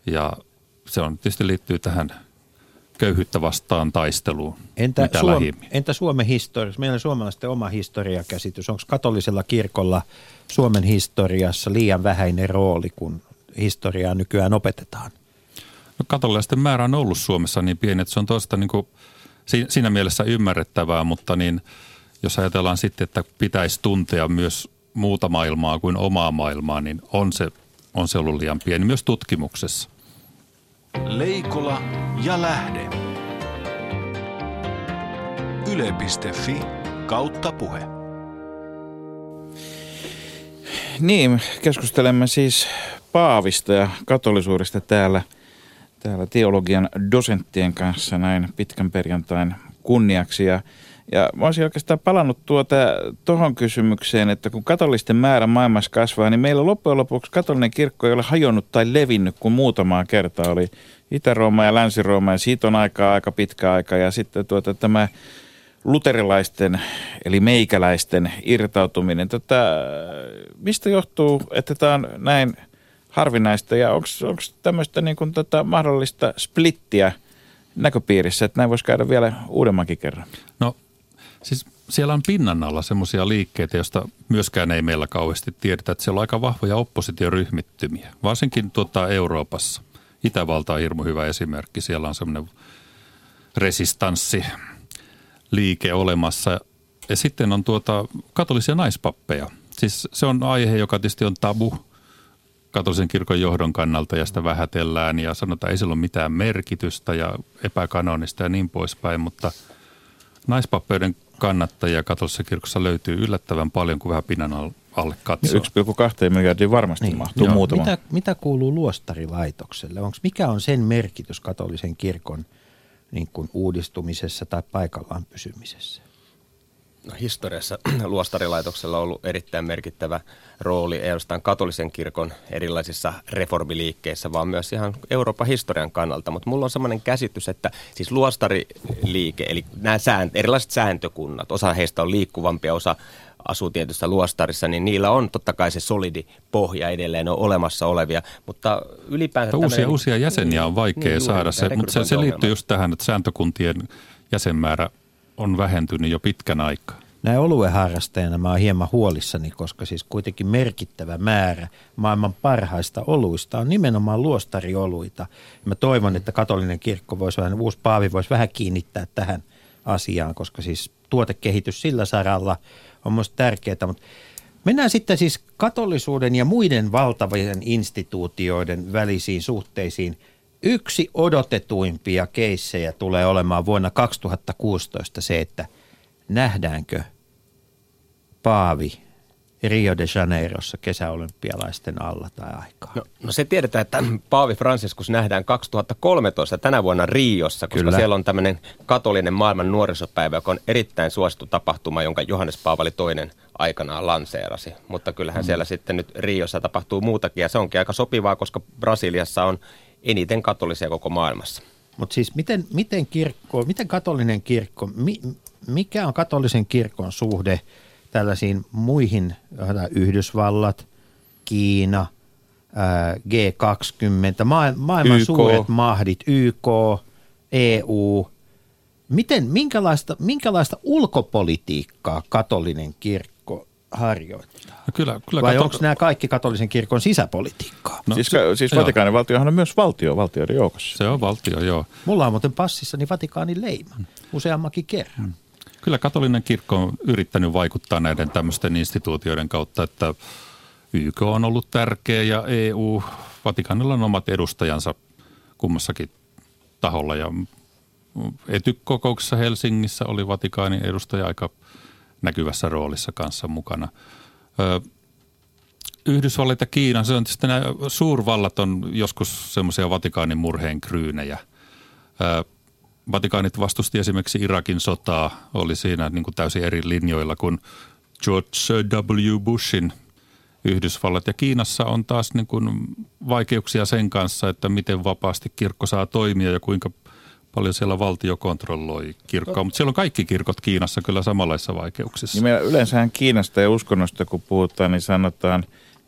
[SPEAKER 8] ja se on tietysti liittyy tähän köyhyyttä vastaan taisteluun.
[SPEAKER 5] Entä, Suom-
[SPEAKER 8] lähimmin.
[SPEAKER 5] entä Suomen historia? Meillä on suomalaisten oma historiakäsitys. Onko katolisella kirkolla Suomen historiassa liian vähäinen rooli, kun historiaa nykyään opetetaan?
[SPEAKER 8] No, katolilaisten määrä on ollut Suomessa niin pieni, että se on toista niin kuin, siinä mielessä ymmärrettävää, mutta niin, jos ajatellaan sitten, että pitäisi tuntea myös muuta maailmaa kuin omaa maailmaa, niin on se, on se ollut liian pieni myös tutkimuksessa.
[SPEAKER 2] Leikola ja lähde. Yle.fi kautta puhe.
[SPEAKER 6] Niin, keskustelemme siis Paavista ja katolisuudesta täällä, täällä teologian dosenttien kanssa näin pitkän perjantain kunniaksi. Ja, ja mä olisin oikeastaan palannut tuota, tuohon kysymykseen, että kun katolisten määrä maailmassa kasvaa, niin meillä loppujen lopuksi katolinen kirkko ei ole hajonnut tai levinnyt, kun muutamaa kertaa oli Itä-Rooma ja Länsi-Rooma, ja siitä on aikaa aika pitkä aika. Ja sitten tuota, tämä luterilaisten, eli meikäläisten irtautuminen. Tota, mistä johtuu, että tämä on näin harvinaista ja onko tämmöistä niin kuin tota mahdollista splittiä näköpiirissä, että näin voisi käydä vielä uudemmankin kerran?
[SPEAKER 8] No siis siellä on pinnan alla semmoisia liikkeitä, joista myöskään ei meillä kauheasti tiedetä, että siellä on aika vahvoja oppositioryhmittymiä, varsinkin tuota Euroopassa. Itävalta on hirmu hyvä esimerkki, siellä on semmoinen resistanssi liike olemassa. Ja sitten on tuota katolisia naispappeja. Siis se on aihe, joka tietysti on tabu katolisen kirkon johdon kannalta ja sitä vähätellään ja sanotaan, ei sillä ole mitään merkitystä ja epäkanonista ja niin poispäin, mutta naispappeuden kannattajia katolisessa kirkossa löytyy yllättävän paljon, kun vähän pinnan alle katsoo.
[SPEAKER 6] 1,2 miljardia varmasti niin, mahtuu
[SPEAKER 8] joo.
[SPEAKER 6] muutama.
[SPEAKER 5] Mitä, mitä kuuluu luostarilaitokselle? Onks, mikä on sen merkitys katolisen kirkon niin kuin uudistumisessa tai paikallaan pysymisessä?
[SPEAKER 7] Historiassa <clears throat> luostarilaitoksella on ollut erittäin merkittävä rooli, ei ainoastaan katolisen kirkon erilaisissa reformiliikkeissä, vaan myös ihan Euroopan historian kannalta. Mutta mulla on sellainen käsitys, että siis luostariliike, eli nämä sääntö, erilaiset sääntökunnat, osa heistä on liikkuvampia, osa asuu tietyssä luostarissa, niin niillä on totta kai se solidi pohja edelleen on olemassa olevia, mutta ylipäänsä...
[SPEAKER 8] Uusia,
[SPEAKER 7] tämmöinen-
[SPEAKER 8] uusia jäseniä on vaikea
[SPEAKER 7] Niin,
[SPEAKER 8] saada,
[SPEAKER 7] juuri,
[SPEAKER 8] se, mutta se, se liittyy just tähän, että sääntökuntien jäsenmäärä on vähentynyt jo pitkän aikaa.
[SPEAKER 5] Näin oluen harrastajana mä oon hieman huolissani, koska siis kuitenkin merkittävä määrä maailman parhaista oluista on nimenomaan luostarioluita. Mä toivon, että katolinen kirkko voisi vähän, uusi paavi voisi vähän kiinnittää tähän asiaan, koska siis tuotekehitys sillä saralla on myös tärkeää, mutta Mennään sitten siis katolisuuden ja muiden valtavien instituutioiden välisiin suhteisiin. Yksi odotetuimpia keissejä tulee olemaan vuonna 2016 se, että nähdäänkö Paavi Rio de Janeirossa kesäolympialaisten alla tai aikaa.
[SPEAKER 7] No, no se tiedetään, että Paavi Franciscus nähdään 2013 tänä vuonna Riossa, koska
[SPEAKER 5] Kyllä.
[SPEAKER 7] siellä on tämmöinen katolinen maailman nuorisopäivä, joka on erittäin suosittu tapahtuma, jonka Johannes Paavali toinen aikanaan lanseerasi. Mutta kyllähän mm. siellä sitten nyt Riossa tapahtuu muutakin ja se onkin aika sopivaa, koska Brasiliassa on eniten katolisia koko maailmassa.
[SPEAKER 5] Mutta siis miten, miten, kirkko, miten katolinen kirkko, mi, mikä on katolisen kirkon suhde tällaisiin muihin, äh, Yhdysvallat, Kiina, ää, G20, maa, maailman
[SPEAKER 6] YK.
[SPEAKER 5] suuret mahdit, YK, EU. Miten, minkälaista, minkälaista ulkopolitiikkaa katolinen kirkko harjoittaa?
[SPEAKER 8] No kyllä, kyllä
[SPEAKER 5] Vai
[SPEAKER 8] kato-
[SPEAKER 5] onko nämä kaikki katolisen kirkon sisäpolitiikkaa?
[SPEAKER 8] No,
[SPEAKER 6] siis
[SPEAKER 8] se-
[SPEAKER 6] siis
[SPEAKER 8] joo.
[SPEAKER 6] Vatikaanin valtiohan on myös valtio valtioiden joukossa.
[SPEAKER 8] Se on valtio, joo.
[SPEAKER 5] Mulla on muuten passissani Vatikaanin leima useammankin kerran.
[SPEAKER 8] Kyllä katolinen kirkko on yrittänyt vaikuttaa näiden tämmöisten instituutioiden kautta, että YK on ollut tärkeä ja EU, Vatikanilla on omat edustajansa kummassakin taholla ja etykokouksessa Helsingissä oli Vatikaanin edustaja aika näkyvässä roolissa kanssa mukana. Ö, Yhdysvallat ja Kiina, se on tietysti nämä suurvallat on joskus semmoisia Vatikaanin murheen kryynejä. Ö, Vatikaanit vastusti esimerkiksi Irakin sotaa, oli siinä niin kuin täysin eri linjoilla kuin George W. Bushin Yhdysvallat. Ja Kiinassa on taas niin kuin vaikeuksia sen kanssa, että miten vapaasti kirkko saa toimia ja kuinka paljon siellä valtio kontrolloi kirkkoa. Mutta siellä on kaikki kirkot Kiinassa kyllä samanlaisissa vaikeuksissa.
[SPEAKER 6] Niin meillä yleensähän Kiinasta ja uskonnosta kun puhutaan, niin sanotaan,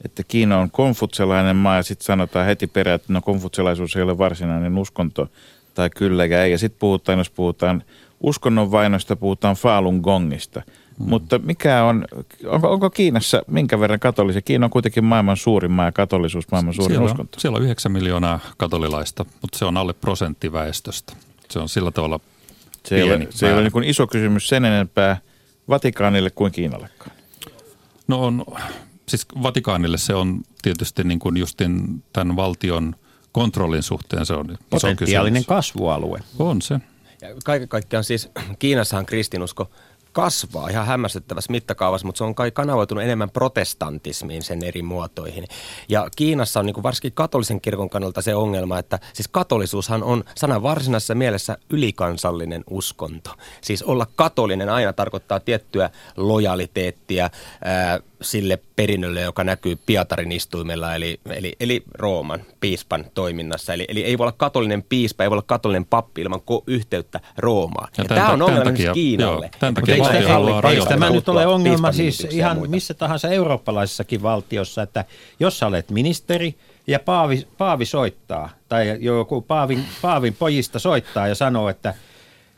[SPEAKER 6] että Kiina on konfutselainen maa ja sitten sanotaan heti perään, että no konfutselaisuus ei ole varsinainen uskonto tai kyllä ja ei. Ja sitten puhutaan, jos puhutaan uskonnon vainoista, puhutaan Falun Gongista. Hmm. Mutta mikä on, onko, onko Kiinassa minkä verran katolisia? Kiina on kuitenkin maailman suurin maa ja katolisuus maailman suurin
[SPEAKER 8] siellä on,
[SPEAKER 6] uskonto.
[SPEAKER 8] Siellä on 9 miljoonaa katolilaista, mutta se on alle prosentti väestöstä. Se on sillä tavalla
[SPEAKER 6] Se ei
[SPEAKER 8] pieni
[SPEAKER 6] ole, se ei ole niin kuin iso kysymys sen enempää Vatikaanille kuin Kiinallekaan.
[SPEAKER 8] No on, siis Vatikaanille se on tietysti niin kuin justin tämän valtion kontrollin suhteen se on iso
[SPEAKER 5] Potentiaalinen
[SPEAKER 8] kysymys.
[SPEAKER 5] kasvualue.
[SPEAKER 8] On se.
[SPEAKER 7] Ja kaiken kaikkiaan siis Kiinassahan kristinusko kasvaa ihan hämmästyttävässä mittakaavassa, mutta se on kai kanavoitunut enemmän protestantismiin sen eri muotoihin. Ja Kiinassa on niin kuin varsinkin katolisen kirkon kannalta se ongelma, että siis katolisuushan on sanan varsinaisessa mielessä ylikansallinen uskonto. Siis olla katolinen aina tarkoittaa tiettyä lojaliteettia ää, sille perinnölle, joka näkyy Pietarin istuimella, eli, eli, eli Rooman piispan toiminnassa. Eli, eli ei voi olla katolinen piispa, ei voi olla katolinen pappi ilman ko- yhteyttä Roomaan. Ja,
[SPEAKER 8] Ja
[SPEAKER 7] tämä on ongelma
[SPEAKER 8] takia-
[SPEAKER 7] Kiinalle.
[SPEAKER 8] joo, tämän
[SPEAKER 7] Mutta
[SPEAKER 8] takia
[SPEAKER 7] eikö
[SPEAKER 5] tämä nyt ole ongelma siis ihan
[SPEAKER 7] muita?
[SPEAKER 5] missä tahansa eurooppalaisessakin valtiossa, että jos sä olet ministeri ja paavi, paavi soittaa tai joku paavin, paavin pojista soittaa ja sanoo, että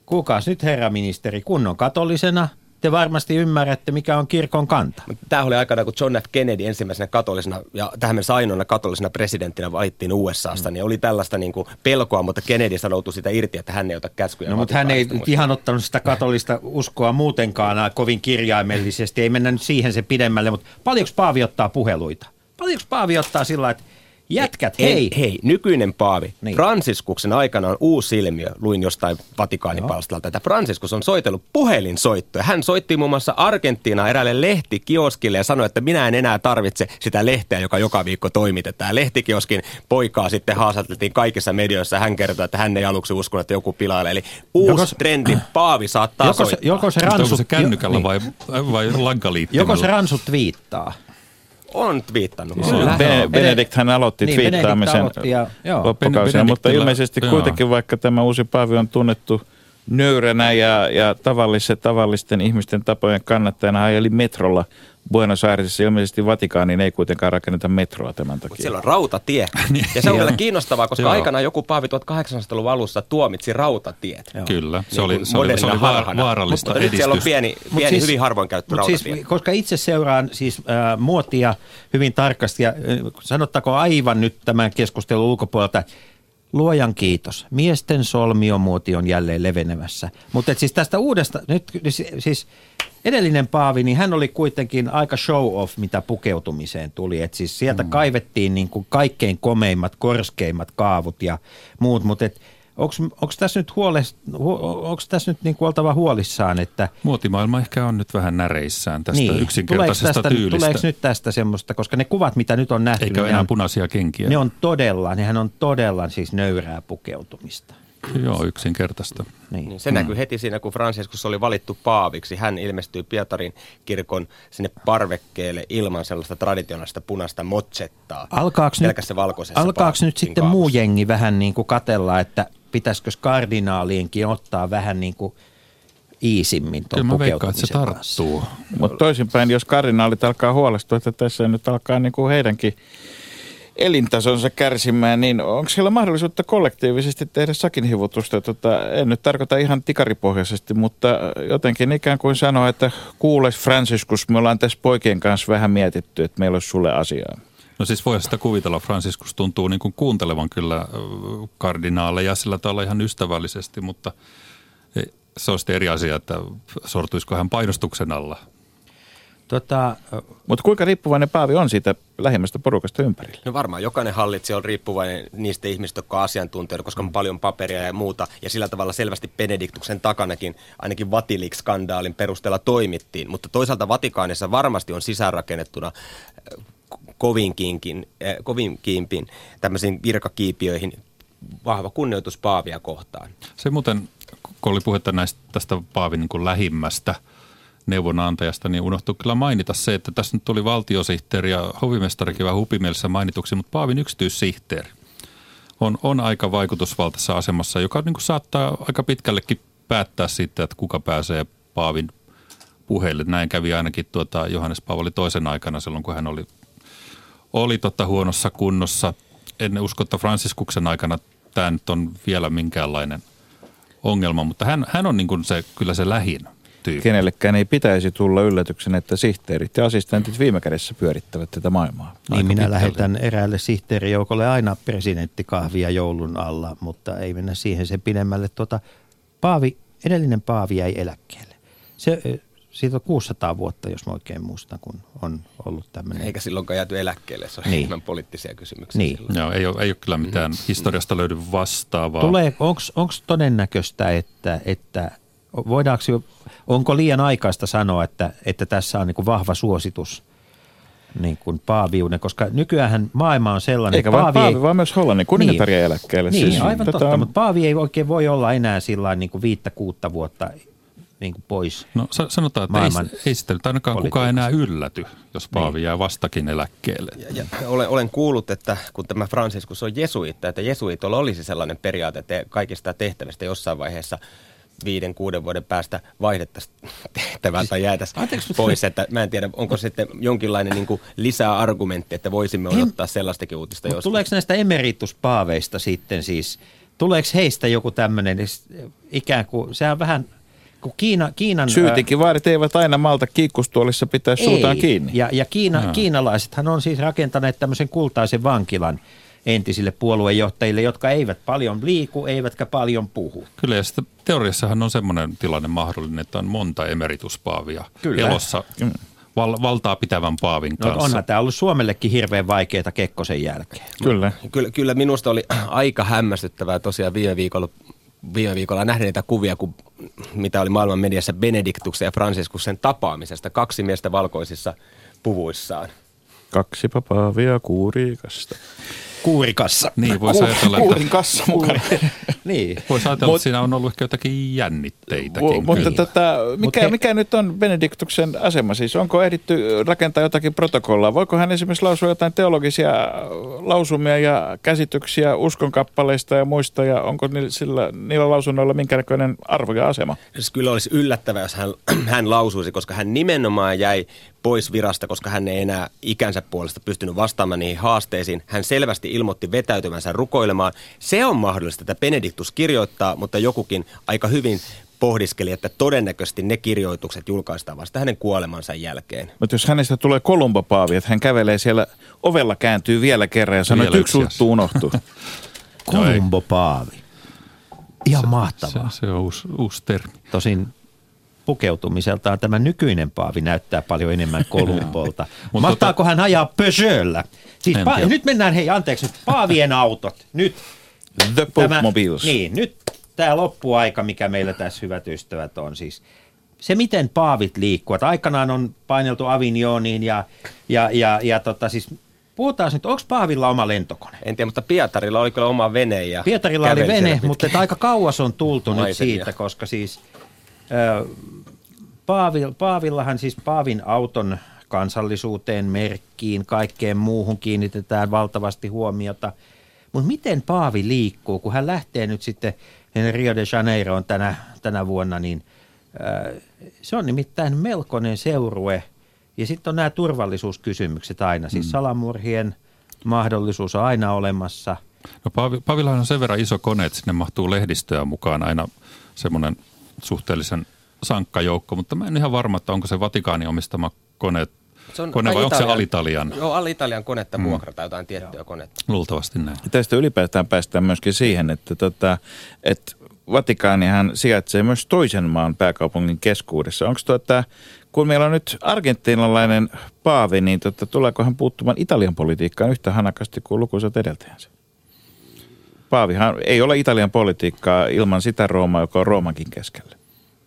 [SPEAKER 5] kuukaas nyt herra ministeri, kunnon katolisena, te varmasti ymmärrätte, mikä on kirkon kanta.
[SPEAKER 7] Tämä oli aikana, kun John F. Kennedy ensimmäisenä katolisena ja tähän mennessä ainoana katolisena presidenttinä valittiin USAsta, mm. niin oli tällaista niin kuin pelkoa, mutta Kennedy sanoutui sitä irti, että hän ei ota käskyjä.
[SPEAKER 5] No mutta hän ei nyt ihan ottanut sitä katolista uskoa muutenkaan kovin kirjaimellisesti, ei mennä nyt siihen se pidemmälle, mutta paljonko Paavi ottaa puheluita? Paljonko Paavi ottaa sillä että jätkät,
[SPEAKER 7] Ei,
[SPEAKER 5] hei,
[SPEAKER 7] hei, nykyinen paavi.
[SPEAKER 5] Niin.
[SPEAKER 7] Franciskuksen aikana on uusi ilmiö, luin jostain Vatikaanipalstalta, että Franciscus on soitellut puhelinsoittoja. Hän soitti muun muassa Argentiinaan eräälle lehtikioskille ja sanoi, että minä en enää tarvitse sitä lehteä, joka joka viikko toimitetaan. Lehtikioskin poikaa sitten haastateltiin kaikissa medioissa ja hän kertoi, että hän ei aluksi uskonut, että joku pilailee. Eli uusi
[SPEAKER 5] Joko-
[SPEAKER 7] joko, trendi, <clears throat> paavi saattaa
[SPEAKER 5] joko se,
[SPEAKER 7] soittaa.
[SPEAKER 5] joko se
[SPEAKER 8] Mutta onko
[SPEAKER 5] ransut,
[SPEAKER 8] se kännykällä
[SPEAKER 5] jo-
[SPEAKER 8] vai, vai lankaliittimellä?
[SPEAKER 5] Joko se ransut viittaa?
[SPEAKER 7] On twiittannut.
[SPEAKER 5] Kyllä.
[SPEAKER 6] Be- Benedikt hän aloitti
[SPEAKER 5] Niin,
[SPEAKER 6] twiittaamisen
[SPEAKER 5] aloitti ja- joo.
[SPEAKER 6] loppukausina,
[SPEAKER 8] Ben-
[SPEAKER 6] mutta ilmeisesti
[SPEAKER 8] joo.
[SPEAKER 6] kuitenkin vaikka tämä uusi paavi on tunnettu nöyränä ja, ja tavallisen, tavallisten ihmisten tapojen kannattajana ajeli metrolla Buenos Airesissa. Ilmeisesti Vatikaaniin ei kuitenkaan rakenneta metroa tämän
[SPEAKER 7] Mutta
[SPEAKER 6] takia.
[SPEAKER 7] siellä on rautatie. <laughs> ja se on vielä kiinnostavaa, koska
[SPEAKER 8] Joo.
[SPEAKER 7] aikanaan joku paavi 1800-luvun alussa tuomitsi rautatiet.
[SPEAKER 8] Kyllä, se
[SPEAKER 7] Niin
[SPEAKER 8] oli, se oli, se oli vaar, vaarallista
[SPEAKER 7] Mutta nyt siellä on pieni, pieni
[SPEAKER 5] siis-
[SPEAKER 7] hyvin harvoin käyttö
[SPEAKER 5] Mut
[SPEAKER 7] rautatie.
[SPEAKER 5] siis, koska itse seuraan siis äh, muotia hyvin tarkasti ja äh, sanottaako aivan nyt tämän keskustelun ulkopuolelta, luojan kiitos. Miesten solmiomuoti on jälleen levenemässä. Mutta siis tästä uudesta, nyt siis edellinen paavi, niin hän oli kuitenkin aika show off, mitä pukeutumiseen tuli. Et siis sieltä mm. kaivettiin niin kuin kaikkein komeimmat, korskeimmat kaavut ja muut, mutta onko tässä nyt, huolest, hu, onks tässä nyt niin kuin oltava huolissaan, että
[SPEAKER 8] Muotimaailma ehkä on nyt vähän näreissään tästä
[SPEAKER 5] niin,
[SPEAKER 8] yksinkertaisesta
[SPEAKER 5] tuleeko tästä,
[SPEAKER 8] tyylistä.
[SPEAKER 5] Tuleeko nyt tästä semmoista, koska ne kuvat, mitä nyt on nähty,
[SPEAKER 8] Eikä
[SPEAKER 5] niin ne
[SPEAKER 8] enää
[SPEAKER 5] on,
[SPEAKER 8] punaisia kenkiä.
[SPEAKER 5] ne on todella, nehän on todella siis nöyrää pukeutumista.
[SPEAKER 8] Joo, yksinkertaista.
[SPEAKER 5] Niin.
[SPEAKER 7] Niin se näkyy heti siinä, kun Franciscus oli valittu paaviksi. Hän ilmestyy Pietarin kirkon sinne parvekkeelle ilman sellaista traditionaalista punaista motsettaa.
[SPEAKER 5] Alkaaks nyt, alkaaks nyt sitten
[SPEAKER 7] kaavussa.
[SPEAKER 5] muu jengi vähän niin kuin katella, että pitäisikö kardinaalienkin ottaa vähän niin kuin iisimmin tuon
[SPEAKER 8] Kyllä mä veikkaan, että se tarttuu.
[SPEAKER 6] Mutta toisinpäin, jos kardinaalit alkaa huolestua, että tässä nyt alkaa niin kuin heidänkin elintasonsa kärsimään, niin onko siellä mahdollisuutta kollektiivisesti tehdä sakinhivutusta? Tota, en nyt tarkoita ihan tikaripohjaisesti, mutta jotenkin ikään kuin sanoa, että kuules Franciscus, me ollaan tässä poikien kanssa vähän mietitty, että meillä olisi sulle asiaa.
[SPEAKER 8] No siis voi sitä kuvitella, Franciscus tuntuu niin kuin kuuntelevan kyllä kardinaaleja sillä tavalla ihan ystävällisesti, mutta e, se on eri asia, että sortuisiko hän painostuksen alla.
[SPEAKER 5] Tota,
[SPEAKER 6] Mutta kuinka riippuvainen Paavi on siitä lähimmästä porukasta ympärillä?
[SPEAKER 7] No varmaan jokainen hallitsija on riippuvainen niistä ihmistä, jotka on asiantuntijoita, koska on paljon paperia ja muuta. Ja sillä tavalla selvästi Benediktuksen takanakin ainakin Vatilix-skandaalin perusteella toimittiin. Mutta toisaalta Vatikaanissa varmasti on sisäänrakennettuna äh, kovinkiinkin, äh, kovinkiimpin tämmöisiin virkakiipiöihin vahva kunnioitus Paavia kohtaan.
[SPEAKER 8] Se muuten, kun oli puhetta näistä, tästä Paavin niin lähimmästä neuvonantajasta, niin unohtui kyllä mainita se, että tässä nyt tuli valtiosihteeri ja hovimestarikin vähän hupimielessä mainituksi, mutta Paavin yksityissihteeri on, on aika vaikutusvaltaisessa asemassa, joka niin kuin saattaa aika pitkällekin päättää siitä, että kuka pääsee Paavin puheille. Näin kävi ainakin tuota Johannes Paavali toisen aikana silloin, kun hän oli, oli tota huonossa kunnossa. En usko, että Fransiskuksen aikana tämä nyt on vielä minkäänlainen ongelma, mutta hän, hän on niin kuin se, kyllä se lähin tyyppi.
[SPEAKER 6] Kenellekään ei pitäisi tulla yllätyksen, että sihteerit ja assistentit viime kädessä pyörittävät tätä maailmaa.
[SPEAKER 5] niin
[SPEAKER 8] Aika
[SPEAKER 5] minä
[SPEAKER 8] pitkälle.
[SPEAKER 5] lähetän eräälle sihteerijoukolle aina presidenttikahvia joulun alla, mutta ei mennä siihen sen pidemmälle. Tuota, paavi, edellinen paavi jäi eläkkeelle. Se, siitä on 600 vuotta, jos mä oikein muistan, kun on ollut tämmöinen.
[SPEAKER 7] Eikä silloinkaan jääty eläkkeelle, se on
[SPEAKER 5] Niin.
[SPEAKER 7] enemmän poliittisia kysymyksiä
[SPEAKER 5] Niin.
[SPEAKER 7] silloin.
[SPEAKER 8] Joo, ei ole, ei ole kyllä mitään historiasta löydy vastaavaa.
[SPEAKER 5] Tulee, onko todennäköistä, että, että voidaanko, jo- onko liian aikaista sanoa, että, että tässä on niin kuin vahva suositus niin kuin paaviuden, koska nykyään maailma on sellainen,
[SPEAKER 6] Eikä
[SPEAKER 5] että
[SPEAKER 6] vain Paavi, vaan myös Hollannin kuningatar jäi eläkkeelle.
[SPEAKER 5] Niin,
[SPEAKER 6] Siis
[SPEAKER 5] aivan
[SPEAKER 6] tätä
[SPEAKER 5] totta,
[SPEAKER 6] on-
[SPEAKER 5] mutta Paavi ei oikein voi olla enää sillä niin kuin viittä kuutta vuotta niin kuin pois.
[SPEAKER 8] No sa- sanotaan, että
[SPEAKER 5] Maailman
[SPEAKER 8] ei, ei sitä nyt ainakaan kukaan enää ylläty, jos Paavi jää vastakin eläkkeelle.
[SPEAKER 7] Ja, ja olen, olen kuullut, että kun tämä Franciscus on jesuitta, että jesuitolla olisi sellainen periaate, että kaikista tehtävistä jossain vaiheessa viiden, kuuden vuoden päästä vaihdettaisiin <laughs> tehtävää tai jäätäisiin pois. Että mä en tiedä, onko sitten jonkinlainen niin kuin lisäargumentti, että voisimme odottaa sellaistakin uutista joskus.
[SPEAKER 5] tuleeko näistä emerituspaaveista sitten siis, tuleeko heistä joku tämmöinen ikään kuin, sehän on vähän, kun Kiina, Kiinan...
[SPEAKER 6] Syytinkin vaarit eivät aina malta kiikkustuolissa pitää suutaan kiinni.
[SPEAKER 5] Ja, ja Kiina,
[SPEAKER 8] Jaa.
[SPEAKER 5] kiinalaisethan on siis rakentaneet tämmöisen kultaisen vankilan entisille puoluejohtajille, jotka eivät paljon liiku, eivätkä paljon puhu.
[SPEAKER 8] Kyllä, ja sitten teoriassahan on semmoinen tilanne mahdollinen, että on monta emerituspaavia
[SPEAKER 5] Kyllä.
[SPEAKER 8] elossa val, valtaa pitävän paavin
[SPEAKER 5] No
[SPEAKER 8] kanssa.
[SPEAKER 5] onhan tämä ollut Suomellekin hirveän vaikeaa Kekkosen jälkeen.
[SPEAKER 6] Kyllä.
[SPEAKER 7] Kyllä, kyllä minusta oli aika hämmästyttävää tosiaan viime viikolla, viime viikolla nähdä niitä kuvia, kun, mitä oli maailman mediassa Benediktuksen ja Franciskusen tapaamisesta. Kaksi miestä valkoisissa puvuissaan.
[SPEAKER 6] Kaksi papaavia kuurikasta.
[SPEAKER 5] Kuurikassa.
[SPEAKER 8] Niin, voisi ajatella, että,
[SPEAKER 6] Kuurin kassa mukana. <laughs>
[SPEAKER 5] Niin.
[SPEAKER 8] vois ajatella,
[SPEAKER 6] Mut-
[SPEAKER 8] että siinä on ollut ehkä jotakin jännitteitäkin.
[SPEAKER 6] Mu- mutta tätä, mikä,
[SPEAKER 5] he-
[SPEAKER 6] mikä nyt on Benediktuksen asema? Siis onko ehditty rakentaa jotakin protokollaa? Voiko hän esimerkiksi lausua jotain teologisia lausumia ja käsityksiä uskonkappaleista ja muista? Ja onko niillä, sillä, niillä lausunnoilla minkäännäköinen arvo ja asema?
[SPEAKER 7] Siis kyllä olisi yllättävää, jos hän, <clears throat> hän lausuisi, koska hän nimenomaan jäi pois virasta, koska hän ei enää ikänsä puolesta pystynyt vastaamaan niihin haasteisiin. Hän selvästi ilmoitti vetäytymänsä rukoilemaan. Se on mahdollista, että Benediktus kirjoittaa, mutta jokukin aika hyvin pohdiskeli, että todennäköisesti ne kirjoitukset julkaistaan vasta hänen kuolemansa jälkeen.
[SPEAKER 6] Mutta jos hänestä tulee Kolumbo-paavi, että hän kävelee siellä ovella, kääntyy vielä kerran ja sanoo, että yksi juttu unohtuu. <laughs>
[SPEAKER 5] Kolumbo Paavi. Ihan mahtavaa.
[SPEAKER 8] Se, se on uusi, uusi termi.
[SPEAKER 5] Tosin pukeutumiseltaan tämä nykyinen paavi näyttää paljon enemmän Kolumbolta. <laughs> Mahtaako hän ajaa Peugeotlla? Siis pa- nyt mennään, hei anteeksi, nyt paavien autot. Nyt
[SPEAKER 6] The Mobiles.
[SPEAKER 5] Niin, nyt tämä loppuaika, mikä meillä tässä hyvät ystävät on siis. Se, miten paavit liikkuvat. Aikanaan on paineltu Avignoniin ja, ja, ja, ja tota, siis puhutaan nyt, onko paavilla oma lentokone?
[SPEAKER 7] En tiedä, mutta Pietarilla oli kyllä oma vene. Ja
[SPEAKER 5] Pietarilla oli vene,
[SPEAKER 7] pitkin.
[SPEAKER 5] mutta aika kauas on tultu nyt siitä, koska siis Paavil, Paavillahan siis Paavin auton kansallisuuteen, merkkiin, kaikkeen muuhun kiinnitetään valtavasti huomiota. Mutta miten Paavi liikkuu, kun hän lähtee nyt sitten Rio de Janeiroon tänä, tänä vuonna, niin se on nimittäin melkoinen seurue. Ja sitten on nämä turvallisuuskysymykset aina, siis salamurhien mahdollisuus on aina olemassa –
[SPEAKER 8] No Paavi, Paavillahan on sen verran iso kone, että sinne mahtuu lehdistöä mukaan aina semmoinen suhteellisen sankka joukko, mutta mä en ihan varma, että onko se Vatikaanin omistama kone, kone vai onko se Alitalian?
[SPEAKER 7] Joo, Alitalian konetta mm. vuokrata jotain tiettyä konetta.
[SPEAKER 8] Luultavasti näin.
[SPEAKER 6] Ja tästä ylipäätään päästään myöskin siihen, että, tota, että Vatikaanihan sijaitsee myös toisen maan pääkaupungin keskuudessa. Onko tuota, kun meillä on nyt argentiinalainen paavi, niin tota, tuleeko hän puuttumaan Italian politiikkaan yhtä hanakasti kuin lukuisat edeltäjänsä? Paavihan ei ole Italian politiikkaa ilman sitä Roomaa, joka on Roomankin keskellä.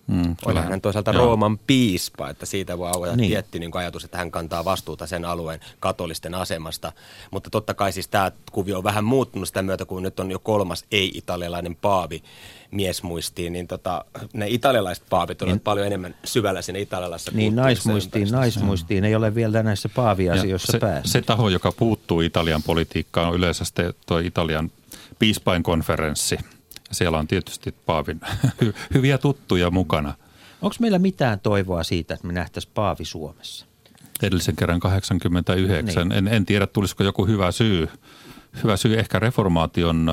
[SPEAKER 7] Mm, Olihan hän toisaalta joo. Rooman piispa, että siitä voi avata niin. tietty niin ajatus, että hän kantaa vastuuta sen alueen katolisten asemasta. Mutta totta kai siis tämä kuvio on vähän muuttunut sitä myötä, kun nyt on jo kolmas ei-italialainen paavi miesmuistiin, niin tota, ne italialaiset paavit ovat niin, paljon enemmän syvällä siinä italialaisessa
[SPEAKER 5] Niin naismuistiin, naismuistiin ei ole vielä näissä paaviasioissa päässyt.
[SPEAKER 8] Se, se taho, joka puuttuu Italian politiikkaan on yleensä tuo Italian piispainkonferenssi – siellä on tietysti Paavin <laughs> hyviä tuttuja mukana.
[SPEAKER 5] Onko meillä mitään toivoa siitä, että me nähtäisiin Paavi Suomessa?
[SPEAKER 8] Edellisen kerran 89. Niin. En, en tiedä, tulisiko joku hyvä syy. Hyvä syy ehkä reformaation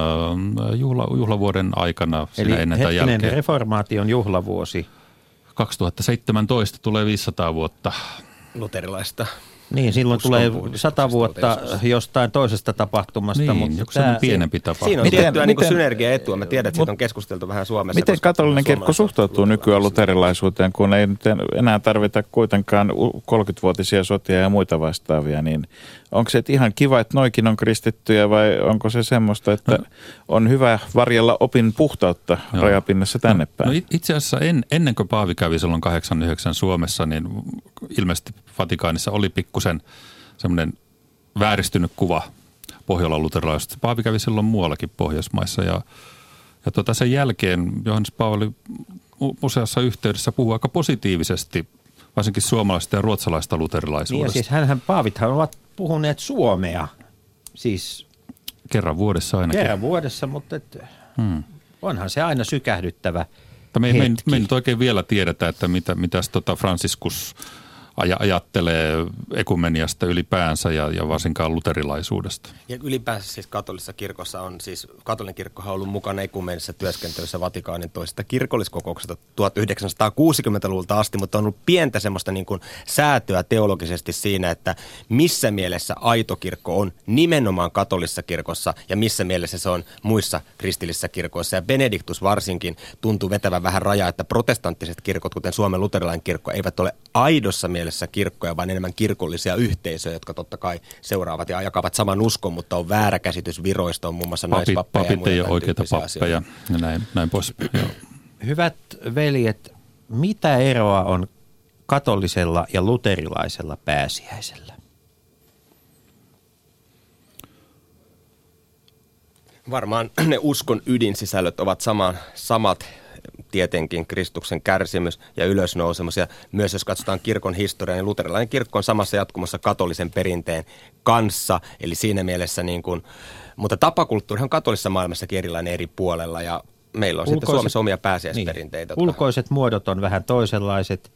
[SPEAKER 8] juhla, juhlavuoden aikana.
[SPEAKER 5] Eli ennen tai jälkeen. reformaation juhlavuosi.
[SPEAKER 8] 2017 tulee 500 vuotta.
[SPEAKER 7] Luterilaista
[SPEAKER 5] niin, silloin tulee sata vuotta jostain toisesta tapahtumasta.
[SPEAKER 8] Niin, mutta joku tämä, pienempi tapahtuma.
[SPEAKER 7] Siinä on miten, tiettyä niin synergiaetua. Mä tiedän, että siitä on keskusteltu vähän Suomessa.
[SPEAKER 6] Miten katolinen kirkko suhtautuu nykyään luterilaisuuteen, kun ei enää tarvita kuitenkaan 30-vuotisia sotia ja muita vastaavia, niin onko se ihan kiva, että noikin on kristittyjä vai onko se semmoista, että no. on hyvä varjella opin puhtautta Joo. rajapinnassa tänne no, päin?
[SPEAKER 8] No itse asiassa en, ennen kuin Paavi kävi silloin 89 Suomessa, niin ilmeisesti Vatikaanissa oli pikkusen semmoinen vääristynyt kuva Pohjolan luterilaisesta. Paavi kävi silloin muuallakin Pohjoismaissa ja, ja tota sen jälkeen Johannes Paavali useassa yhteydessä puhuu aika positiivisesti varsinkin suomalaista ja ruotsalaista luterilaisuudesta. Niin ja
[SPEAKER 5] siis hänhän, paavithan ovat puhuneet suomea, siis
[SPEAKER 8] Kerran vuodessa ainakin.
[SPEAKER 5] Kerran vuodessa, mutta et, hmm. onhan se aina sykähdyttävä
[SPEAKER 8] me, me, me ei nyt oikein vielä tiedetä, että mitä, mitäs tota Franciscus aj- ajattelee ekumeniasta ylipäänsä ja, ja varsinkaan luterilaisuudeda.
[SPEAKER 7] Ja ylipäänsä siis katolisessa kirkossa on siis, katolinen kirkko on ollut mukana ekumenisessa työskentelyssä Vatikaanin toisesta kirkolliskokouksesta 1960-luvulta asti, mutta on ollut pientä semmoista niin kuin säätöä teologisesti siinä, että missä mielessä aito kirkko on nimenomaan katolisessa kirkossa ja missä mielessä se on muissa kristillisissä kirkoissa. Ja Benediktus varsinkin tuntuu vetävän vähän rajaa, että protestanttiset kirkot, kuten Suomen luterilainen kirkko, eivät ole aidossa mielessä mielessä kirkkoja, vaan enemmän kirkollisia yhteisöjä, jotka totta kai seuraavat ja jakavat saman uskon, mutta on väärä käsitys viroista, on muun muassa papit, naispappeja
[SPEAKER 8] papit ja ei ole oikeita pappeja ja näin, näin pois.
[SPEAKER 5] Hyvät veljet, mitä eroa on katolisella ja luterilaisella pääsiäisellä?
[SPEAKER 7] Varmaan ne uskon ydinsisällöt ovat sama, samat tietenkin Kristuksen kärsimys ja ylösnousemus. Ja myös jos katsotaan kirkon historiaa, niin luterilainen kirkko on samassa jatkumassa katolisen perinteen kanssa. Eli siinä mielessä, niin kuin, mutta tapakulttuuri on katolisessa maailmassakin erilainen eri puolella ja meillä on ulkoiset, sitten Suomessa omia pääsiäisperinteitä.
[SPEAKER 5] Niin, ulkoiset muodot on vähän toisenlaiset.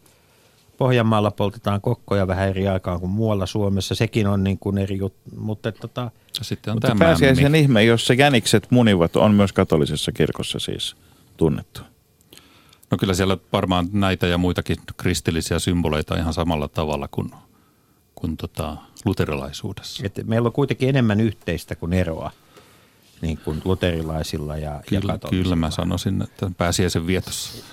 [SPEAKER 5] Pohjanmaalla poltetaan kokkoja vähän eri aikaan kuin muualla Suomessa. Sekin on niin kuin eri juttu, mutta tota...
[SPEAKER 6] Sitten on mutta pääsiäisen ihme, jossa jänikset munivat, on myös katolisessa kirkossa siis tunnettu.
[SPEAKER 8] No kyllä siellä varmaan näitä ja muitakin kristillisiä symboleita ihan samalla tavalla kuin, kuin tota luterilaisuudessa.
[SPEAKER 5] Et meillä on kuitenkin enemmän yhteistä kuin eroa niin kuin luterilaisilla ja,
[SPEAKER 8] kyllä, ja Kyllä mä sanoisin, että pääsiäisen vietossa.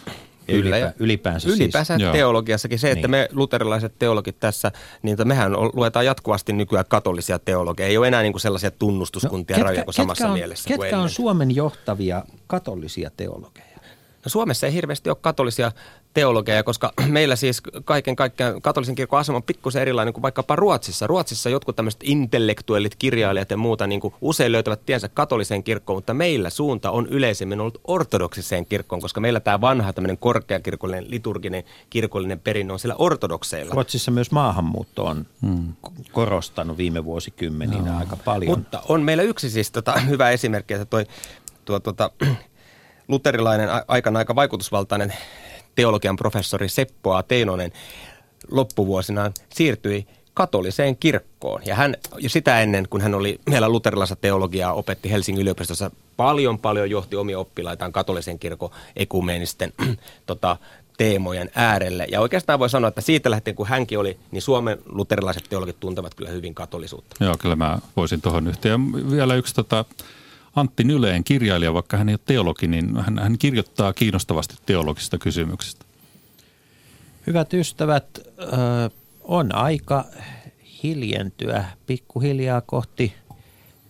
[SPEAKER 7] Ylipä, ja ylipäänsä, ylipäänsä siis. teologiassakin se, että niin. me luterilaiset teologit tässä, niin mehän luetaan jatkuvasti nykyään katolisia teologeja. Ei ole enää niin kuin sellaisia tunnustuskuntia no, ketkä, samassa
[SPEAKER 5] on,
[SPEAKER 7] mielessä
[SPEAKER 5] Ketkä on Suomen johtavia katolisia teologeja?
[SPEAKER 7] No Suomessa ei hirveästi ole katolisia teologeja, koska <clears throat> meillä siis kaiken kaikkiaan katolisen kirkon asema on pikkusen erilainen kuin vaikkapa Ruotsissa. Ruotsissa jotkut tämmöiset intellektuellit, kirjailijat ja muuta niin kuin usein löytävät tiensä katoliseen kirkkoon, mutta meillä suunta on yleisemmin ollut ortodoksiseen kirkkoon, koska meillä tämä vanha tämmöinen korkeakirkollinen, liturginen, kirkollinen perinne on siellä ortodokseilla.
[SPEAKER 5] Ruotsissa myös maahanmuutto on hmm. korostanut viime vuosikymmeninä no. aika paljon.
[SPEAKER 7] Mutta on meillä yksi siis tota, hyvä esimerkki, että toi, tuo, tuota, luterilainen aikana aika vaikutusvaltainen teologian professori Seppo A. Teinonen loppuvuosinaan siirtyi katoliseen kirkkoon. Ja hän jo sitä ennen, kun hän oli vielä luterilaista teologiaa, opetti Helsingin yliopistossa paljon paljon johti omia oppilaitaan katolisen kirkon ekumeenisten <clears throat> tota, teemojen äärelle. Ja oikeastaan voi sanoa, että siitä lähtien kun hänkin oli, niin Suomen luterilaiset teologit tuntevat kyllä hyvin katolisuutta.
[SPEAKER 8] Joo, kyllä mä voisin tuohon yhtä. Ja vielä yksi tota, Antti Nyleen kirjailija, vaikka hän ei ole teologi, niin hän, hän kirjoittaa kiinnostavasti teologisista kysymyksistä.
[SPEAKER 5] Hyvät ystävät, on aika hiljentyä pikkuhiljaa kohti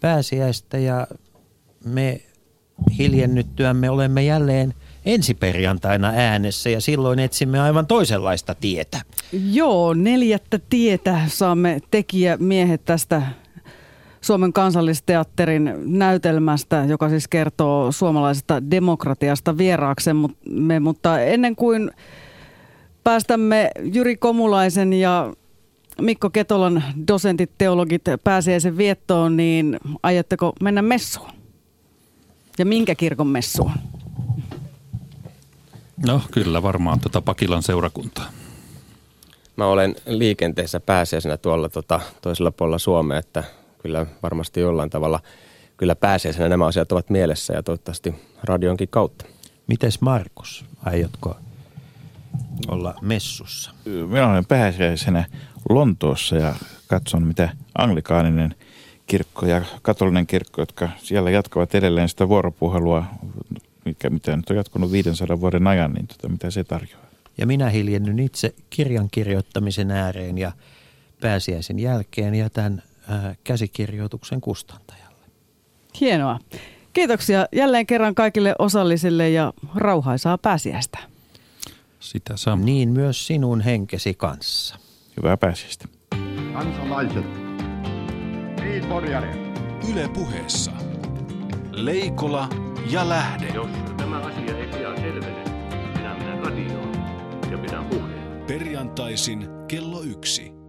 [SPEAKER 5] pääsiäistä ja me hiljennyttyämme olemme jälleen ensi perjantaina äänessä ja silloin etsimme aivan toisenlaista tietä.
[SPEAKER 4] Joo, neljättä tietä saamme tekijämiehet tästä Suomen kansallisteatterin näytelmästä, joka siis kertoo suomalaisesta demokratiasta vieraaksemme, mutta ennen kuin päästämme Jyri Komulaisen ja Mikko Ketolan dosentit, teologit pääsiäisen viettoon, niin aiotteko mennä messuun? Ja minkä kirkon messuun?
[SPEAKER 8] No kyllä varmaan tuota Pakilan seurakuntaa.
[SPEAKER 7] Mä olen liikenteessä pääsiäisenä tuolla tota, toisella puolella Suomea, että kyllä varmasti jollain tavalla kyllä pääsiäisenä nämä asiat ovat mielessä ja toivottavasti radionkin kautta.
[SPEAKER 5] Mites Markus, aiotko olla messussa?
[SPEAKER 6] Minä olen pääsiäisenä Lontoossa ja katson, mitä anglikaaninen kirkko ja katolinen kirkko, jotka siellä jatkavat edelleen sitä vuoropuhelua, mikä, mitä nyt on jatkunut 500 vuoden ajan, niin tota, mitä se tarjoaa.
[SPEAKER 5] Ja minä hiljennyn itse kirjan kirjoittamisen ääreen ja pääsiäisen jälkeen jätän ää, käsikirjoituksen kustantajalle.
[SPEAKER 4] Hienoa. Kiitoksia jälleen kerran kaikille osallisille ja rauhaisaa pääsiäistä.
[SPEAKER 8] Sitä samaa.
[SPEAKER 5] Niin myös sinun henkesi kanssa.
[SPEAKER 6] Hyvää pääsiäistä.
[SPEAKER 1] Kansalaiset. Niin,
[SPEAKER 2] Yle puheessa. Leikola ja Lähde.
[SPEAKER 3] Jos tämä asia ei pian selvene, minä menen radioon ja pidän puheen.
[SPEAKER 2] Perjantaisin kello yksi.